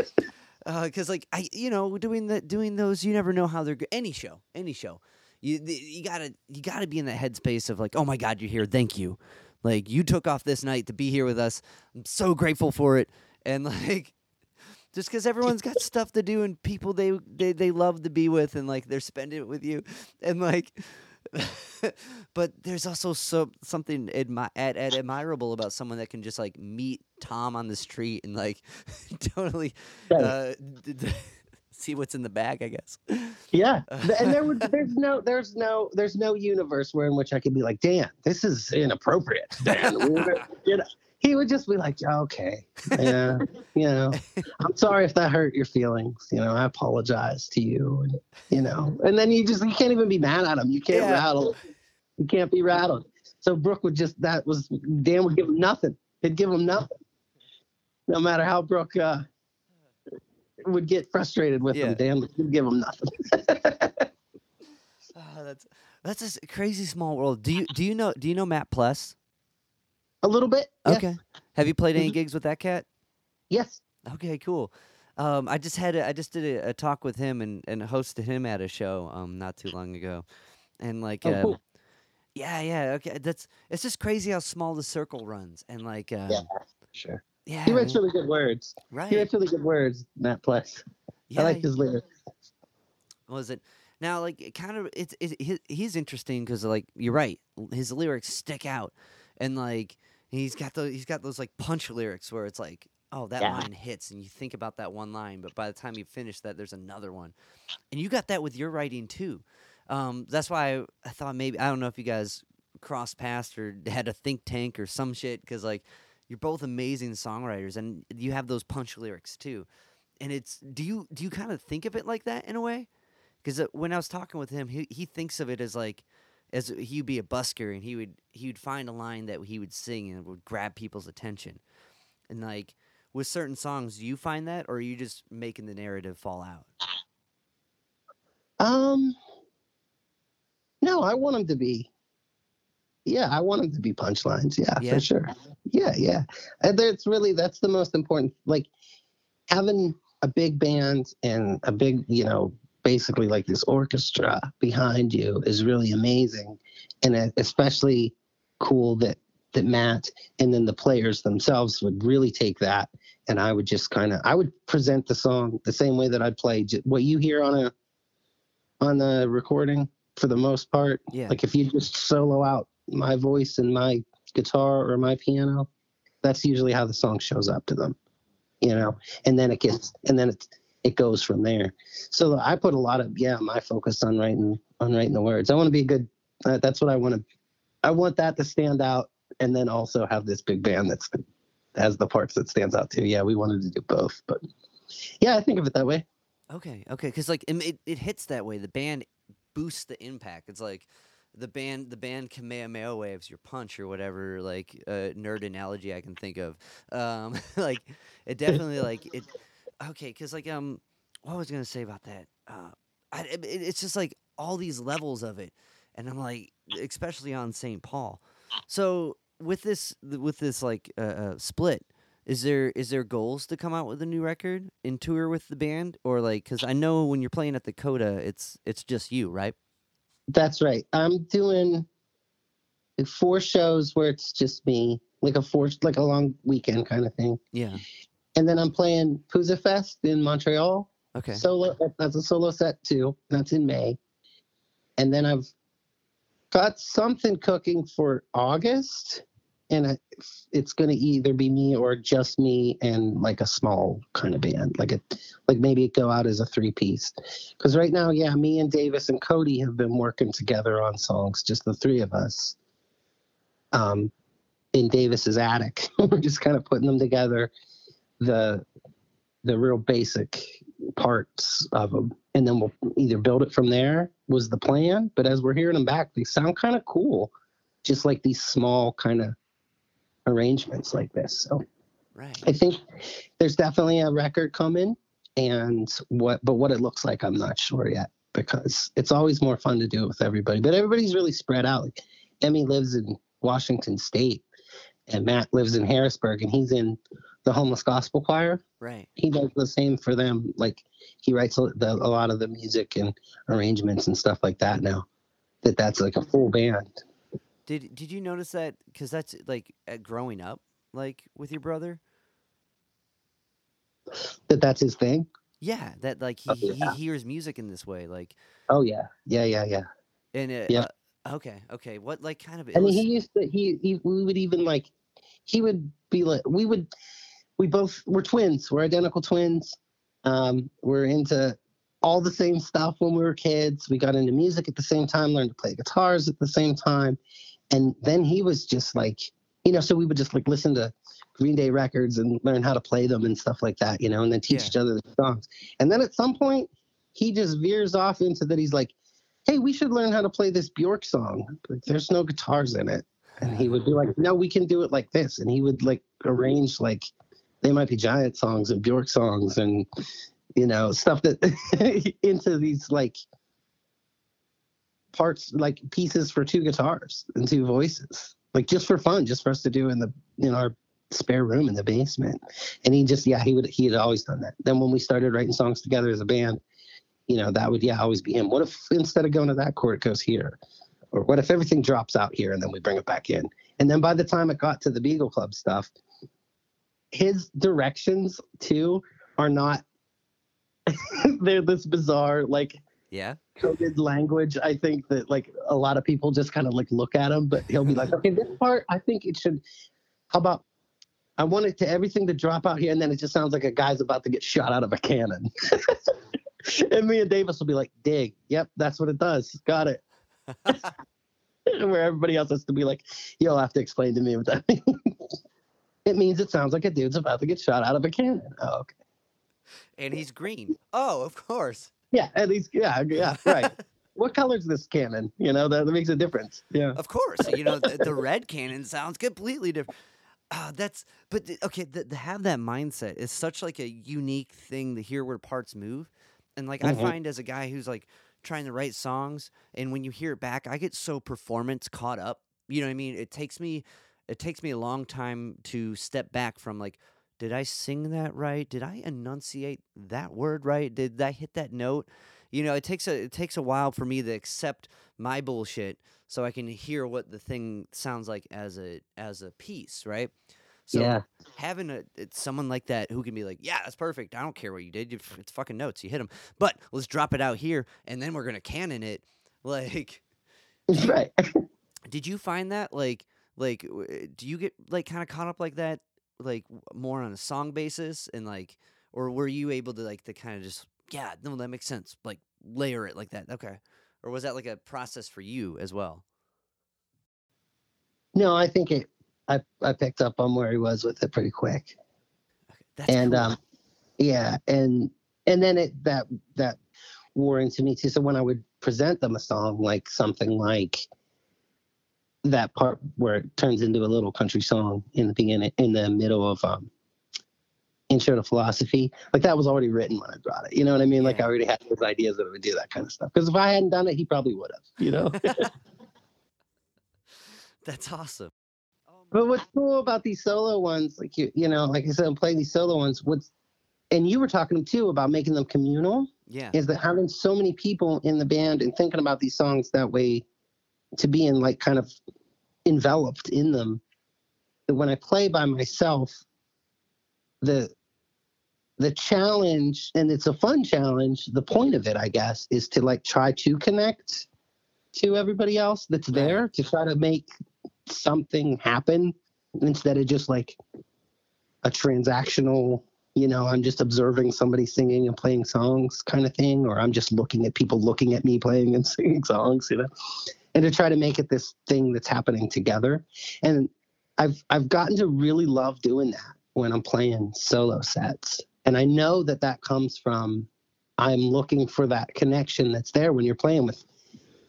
Uh, because like I, you know, doing that, doing those, you never know how they're. Any show, any show, you you gotta you gotta be in that headspace of like, oh my god, you're here, thank you. Like you took off this night to be here with us. I'm so grateful for it. And like, just because everyone's got stuff to do and people they, they they love to be with and like they're spending it with you, and like. but there's also so something admi- ad- ad- admirable about someone that can just like meet Tom on the street and like totally uh, d- d- see what's in the bag, I guess. Yeah, and there would there's no there's no there's no universe where in which I could be like, Dan, this is inappropriate. Dan, you know, he would just be like, okay, yeah, you know, I'm sorry if that hurt your feelings. You know, I apologize to you, and you know, and then you just you can't even be mad at him. You can't Yeah. rattle. You can't be rattled. So Brook would just that was Dan would give him nothing. He'd give him nothing, no matter how Brook uh, would get frustrated with Yeah. him. Dan would give him nothing. Oh, that's that's a crazy small world. Do you do you know do you know Matt Pless? A little bit. Okay. Have you played any gigs with that cat? Yes. Okay, cool. Um, I just had a, I just did a, a talk with him and, and hosted him at a show um not too long ago, and like Oh, um, cool. yeah yeah okay that's it's just crazy how small the circle runs and like um, Yeah. Sure. yeah He writes really good words. right He writes really good words, Matt Pless. yeah I like his lyrics. was it now like kind of it's it, he, he's interesting because like you're right his lyrics stick out and like he's got those he's got those like punch lyrics where it's like oh that Yeah. line hits and you think about that one line but by the time you finish that there's another one. And you got that with your writing too. Um, that's why I, I thought maybe i don't know if you guys crossed paths or had a think tank or some shit because like you're both amazing songwriters and you have those punch lyrics too. And it's do you do you kind of think of it like that in a way? Because when I was talking with him, he he thinks of it as like as he'd be a busker and he would he would find a line that he would sing and it would grab people's attention, and like with certain songs, do you find that or are you just making the narrative fall out? Um, no, I want them to be. Yeah, I want them to be punchlines. Yeah, Yeah? for sure. Yeah, yeah. And that's really that's the most important. Like having a big band and a big, you know, basically like this orchestra behind you is really amazing, and especially cool that that Matt and then the players themselves would really take that, and I would just kind of I would present the song the same way that I'd play what you hear on a on the recording for the most part. Yeah. Like if you just solo out my voice and my guitar or my piano, that's usually how the song shows up to them, you know. And then it gets and then it it goes from there. So I put a lot of yeah my focus on writing on writing the words. I want to be a good. Uh, that's what I want to. I want that to stand out, and then also have this big band that's has the parts that stands out too. Yeah, we wanted to do both, but yeah, I think of it that way. Okay, okay, because like it, it it hits that way. The band boosts the impact. It's like the band the band Kamehameha waves your punch or whatever like uh, nerd analogy I can think of. Um, like it definitely like it. Okay, because like um, what was I gonna say about that? Uh, I, it, it- it's just like all these levels of it, and I'm like, especially on St. Paul. So with this with this like uh, uh, split, Is there is there goals to come out with a new record and tour with the band, or like? Because I know when you're playing at the Coda, it's it's just you, right? That's right. I'm doing four shows where it's just me, like a four, like a long weekend kind of thing. Yeah. And then I'm playing Pouzza Fest in Montreal. Okay. Solo. That's a solo set too. That's in May. And then I've got something cooking for August, and it's going to either be me or just me and like a small kind of band, like a like maybe it go out as a three piece. Because right now, yeah, me and Davis and Cody have been working together on songs, just the three of us. Um, in Davis's attic, we're just kind of putting them together. The the real basic parts of them, and then we'll either build it from there. Was the plan, but as we're hearing them back, they sound kind of cool, just like these small kind of arrangements like this. So, right. I think there's definitely a record coming, and what, but what it looks like, I'm not sure yet because it's always more fun to do it with everybody. But everybody's really spread out. Like Emmy lives in Washington State, and Matt lives in Harrisburg, and he's in the homeless gospel choir. Right. He does the same for them. Like he writes the, a lot of the music and arrangements and stuff like that now. That that's like a full band. Did Did you notice that? Because that's like growing up, like with your brother. That that's his thing. Yeah, that like he, oh, yeah. he hears music in this way, like. Oh yeah, yeah, yeah, yeah. And it, yeah. Uh, okay, okay. What like kind of? I mean, he used to. He, he we would even like. He would be like we would we both we're twins. We're identical twins. Um, we're into all the same stuff when we were kids. We got into music at the same time, learned to play guitars at the same time. And then he was just like, you know, so we would just like listen to Green Day records and learn how to play them and stuff like that, you know, and then teach yeah. each other the songs. And then at some point, he just veers off into that. He's like, hey, we should learn how to play this Bjork song. Like, there's no guitars in it. And he would be like, no, we can do it like this. And he would like arrange like they might be giant songs and Bjork songs and you know stuff that into these like parts like pieces for two guitars and two voices like just for fun just for us to do in the in our spare room in the basement. And he just yeah he would he had always done that. Then when we started writing songs together as a band you know that would yeah always be him. What if instead of going to that chord it goes here or what if everything drops out here and then we bring it back in? And then by the time it got to the beagle club stuff his directions too are not they're this bizarre like yeah. coded language i think that like a lot of people just kind of like look at him but he'll be like okay this part i think it should how about i want it to everything to drop out here and then it just sounds like a guy's about to get shot out of a cannon. And me and davis will be like dig yep that's what it does got it where everybody else has to be like you'll have to explain to me what that means it means it sounds like a dude's about to get shot out of a cannon. Oh, okay. And he's green. Oh, of course. Yeah, and he's yeah, yeah, right. what color's this cannon? You know, that, that, makes a difference. Yeah. Of course. You know, the, the red cannon sounds completely different. Uh, that's but okay. The, to have that mindset is such like a unique thing to hear where parts move, and like mm-hmm. I find as a guy who's like trying to write songs, and when you hear it back, I get so performance caught up. You know what I mean? It takes me it takes me a long time to step back from like did i sing that right did i enunciate that word right did i hit that note you know it takes a it takes a while for me to accept my bullshit so i can hear what the thing sounds like as a as a piece right so yeah. having a someone like that who can be like, yeah, that's perfect. I don't care what you did. It's fucking notes. You hit them. But let's drop it out here, and then we're gonna cannon it. Like, right. did you find that like like eh, do you get like kind of caught up like that like more on a song basis and like or were you able to like to kind of just yeah no that makes sense like layer it like that okay or was that like a process for you as well no i think it i i picked up on where he was with it pretty quick okay, and cool. um yeah and and then it that that wore into me too so when i would present them a song like something like that part where it turns into a little country song in the beginning, in the middle of um, Intro to Philosophy. Like that was already written when I brought it. You know what I mean? Yeah. Like I already had those ideas that I would do that kind of stuff. Because if I hadn't done it, he probably would have. You know. That's awesome. But what's cool about these solo ones, like you, you know, like I said, I'm playing these solo ones. What's and you were talking too about making them communal. Yeah. Is that having so many people in the band and thinking about these songs that way, to be in like kind of enveloped in them. That when I play by myself, the the challenge and it's a fun challenge the point of it i guess is to like try to connect to everybody else that's there to try to make something happen instead of just like a transactional you know i'm just observing somebody singing and playing songs kind of thing or i'm just looking at people looking at me playing and singing songs you know and to try to make it this thing that's happening together. And i've i've gotten to really love doing that when i'm playing solo sets. And i know that that comes from i'm looking for that connection that's there when you're playing with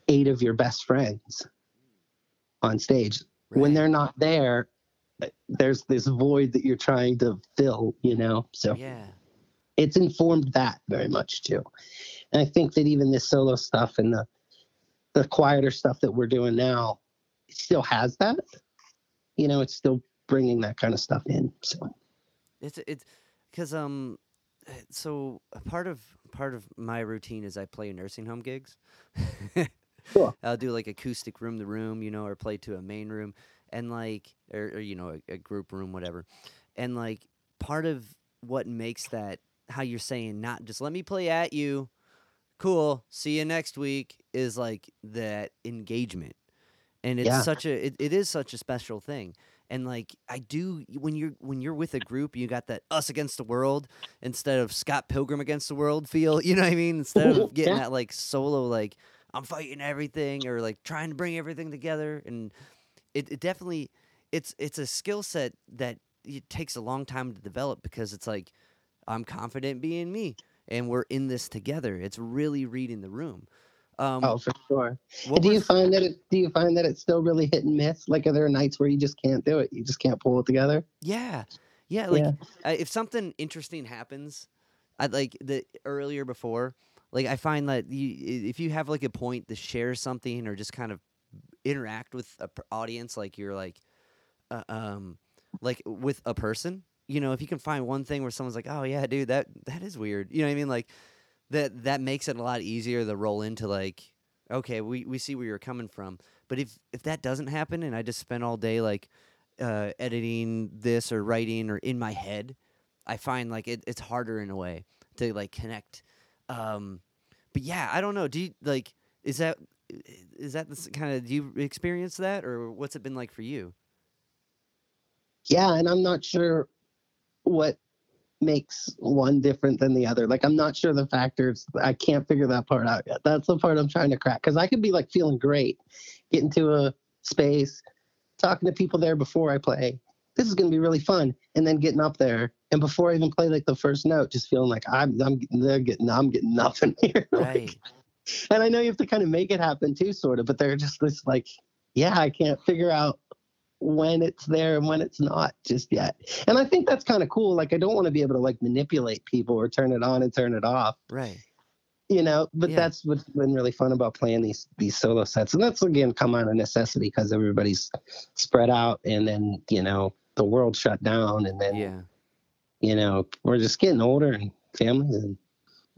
eight of your best friends on stage. When they're not there there's this void that you're trying to fill you know? So Yeah. it's informed that very much too. And i think that even this solo stuff and the the quieter stuff that we're doing now it still has that. You know it's still bringing that kind of stuff in so. It's it's because um, so a part of part of my routine is I play nursing home gigs. Cool. I'll do like acoustic room to room, you know, or play to a main room, and like or, or you know a, a group room, whatever. And like part of what makes that how you're saying not just let me play at you, cool, see you next week is like that engagement, and it's Yeah. such a it, it is such a special thing and like i do when you're when you're with a group you got that us against the world instead of scott pilgrim against the world feel you know what i mean instead of getting Yeah. that like solo like i'm fighting everything or like trying to bring everything together and it, it definitely it's it's a skill set that it takes a long time to develop because it's like i'm confident being me and we're in this together it's really reading the room um oh for sure do you find that it do you find that it's still really hit and miss like are there nights where you just can't do it you just can't pull it together Yeah, yeah. Like Yeah. uh, if something interesting happens, I like the earlier before. Like I find that you, if you have like a point to share something or just kind of interact with a per- audience, like you're like, uh, um, like with a person. You know, if you can find one thing where someone's like, "Oh yeah, dude, that that is weird," you know what I mean? Like that that makes it a lot easier to roll into like, okay, we we see where you're coming from. But if if that doesn't happen, and I just spend all day like uh, editing this or writing or in my head, I find like it, it's harder in a way to like connect. Um, but yeah, I don't know. Do you like is that is that the kind of do you experience that or what's it been like for you? yeah and i'm not sure what makes one different than the other like i'm not sure the factors i can't figure that part out yet that's the part i'm trying to crack because i could be like feeling great get into a space talking to people there before i play this is going to be really fun and then getting up there and before i even play like the first note just feeling like i'm i'm they're getting i'm getting nothing here Like, Right. and I know you have to kind of make it happen too, sort of, but they're just this like, yeah, I can't figure out when it's there and when it's not just yet. And I think that's kind of cool. Like, I don't want to be able to like manipulate people or turn it on and turn it off, Right. you know. But Yeah. that's what's been really fun about playing these these solo sets, and that's again come out of necessity because everybody's spread out, and then you know the world shut down, and then Yeah. you know we're just getting older and families and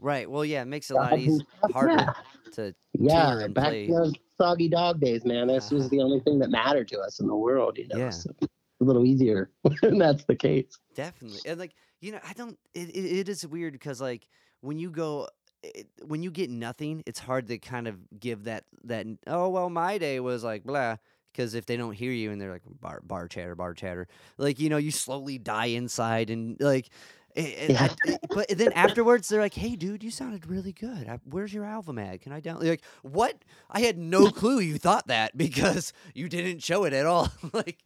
Right. Well, yeah, it makes it a lot easier, harder Yeah. to Yeah, and back play. in those soggy dog days, man. This was the only thing that mattered to us in the world, you know. Yeah. So a little easier when that's the case. Definitely. And like, you know, I don't it, it, it is weird because like when you go it, when you get nothing, it's hard to kind of give that that oh well my day was like blah because if they don't hear you and they're like bar bar chatter bar chatter like you know you slowly die inside and like it, Yeah. It- but then afterwards they're like hey dude you sounded really good I, where's your album at can I down like what I had no clue you thought that because you didn't show it at all like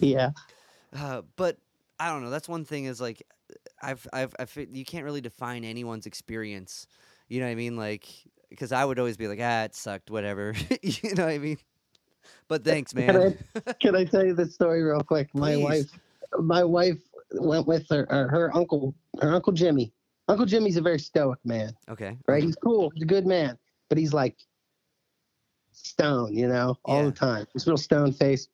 Yeah. uh, but I don't know. That's one thing is like I've I've I fe- you can't really define anyone's experience. You know what I mean? Like because I would always be like, ah, it sucked, whatever. you know what I mean? But thanks, Can man. Can I tell you this story real quick? My Please. wife, my wife went with her her uncle, her uncle Jimmy. Uncle Jimmy's a very stoic man, okay. right? He's cool. He's a good man, but he's like stone, you know, all Yeah. the time. He's real stone faced.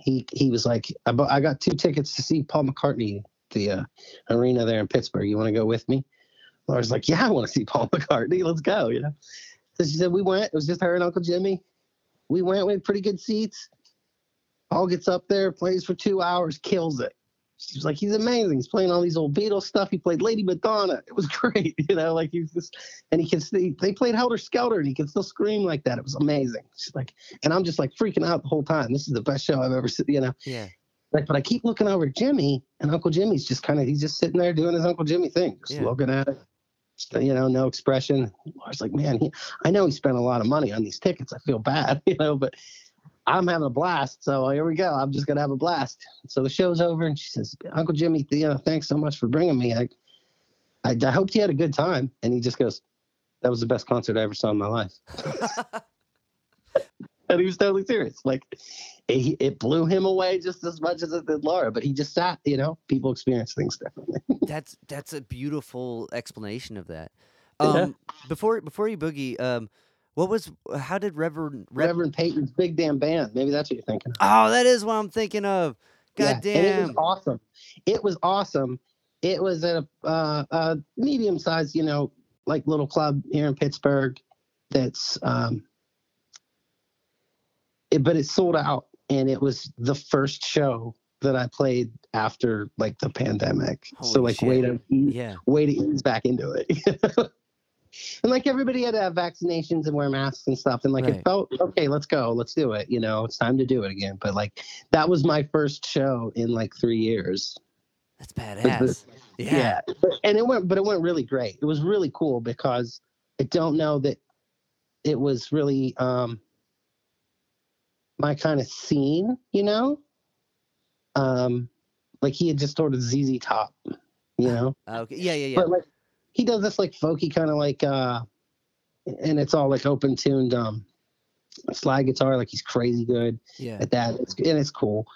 he he was like, I, I got two tickets to see Paul McCartney, the uh, arena there in Pittsburgh. You want to go with me? Laura's like, yeah, I want to see Paul McCartney. Let's go. You know. So she said we went. It was just her and Uncle Jimmy. We went. with pretty good seats. Paul gets up there, plays for two hours, kills it. She's like, he's amazing. He's playing all these old Beatles stuff. He played Lady Madonna. It was great, you know. Like he's just, and he can. They, they played Helter Skelter, and he can still scream like that. It was amazing. She's like, and I'm just like freaking out the whole time. This is the best show I've ever seen, you know. Yeah. Like, but I keep looking over at Jimmy, and Uncle Jimmy's just kind of he's just sitting there doing his Uncle Jimmy thing, just Yeah. looking at it. You know, no expression. Laura's like, man, he, I know he spent a lot of money on these tickets. I feel bad, you know, but I'm having a blast. So here we go. I'm just gonna have a blast. So the show's over, and she says, Uncle Jimmy, you know, thanks so much for bringing me. I, I, I hoped you had a good time. And he just goes, that was the best concert I ever saw in my life. and he was totally serious. Like it, it blew him away just as much as it did Laura. But he just sat. You know, people experience things differently. That's that's a beautiful explanation of that. Yeah. Um, before before you boogie, um, what was how did Reverend Rev- Reverend Peyton's big damn band. Maybe that's what you're thinking. of. Oh, that is what I'm thinking of. God Yeah, and it was damn. awesome. It was awesome. It was at a, uh, a medium sized, you know, like little club here in Pittsburgh. That's, um, it, but it sold out, and it was the first show that I played after like the pandemic. so Holy like way to Yeah. way to ease back into it. and like everybody had to have vaccinations and wear masks and stuff, and like Right. it felt okay. Let's go. Let's do it. You know, it's time to do it again. But like that was my first show in like three years. That's badass. Yeah. But, and it went, but it went really great. It was really cool because I don't know that it was really um, my kind of scene, you know. Um, like he had just ordered ZZ Top, you know. Okay. Yeah, yeah, yeah. But like he does this like folky kind of like uh, and it's all like open tuned um slide guitar. Like he's crazy good yeah. at that, it's, and it's cool.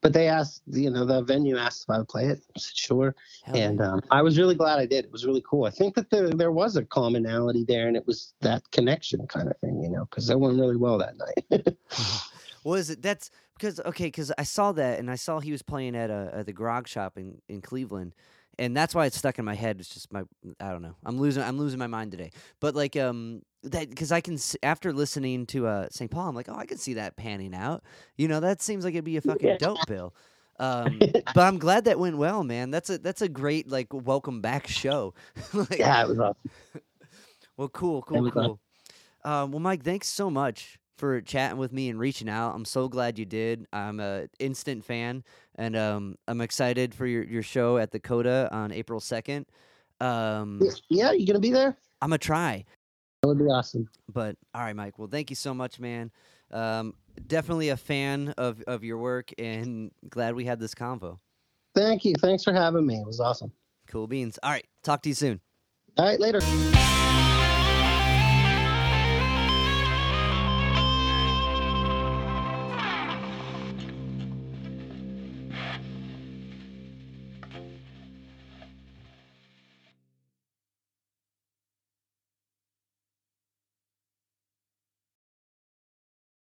But they asked, you know, the venue asked if I would play it. I said, sure. Hell and um, I was really glad I did. It was really cool. I think that there there was a commonality there, and it was that connection kind of thing, you know, because that went really well that night. was it that's because okay because i saw that and i saw he was playing at a at the grog shop in in cleveland and that's why it's stuck in my head it's just my i don't know i'm losing i'm losing my mind today but like um that because i can after listening to uh st paul i'm like oh i can see that panning out you know that seems like it'd be a fucking Yeah. dope bill um but i'm glad that went well man that's a that's a great like welcome back show like, yeah, it was awesome. well, cool, cool, cool. Um, well, Mike, thanks so much for chatting with me and reaching out. I'm so glad you did. I'm a instant fan, and um, I'm excited for your, your show at the Coda on April 2nd. Um, Yeah, you gonna be there? I'm gonna try, That would be awesome. but all right, Mike. Well, thank you so much, man. Um, definitely a fan of, of your work, and glad we had this convo. Thank you. Thanks for having me. It was awesome. Cool beans. All right, talk to you soon. All right, later.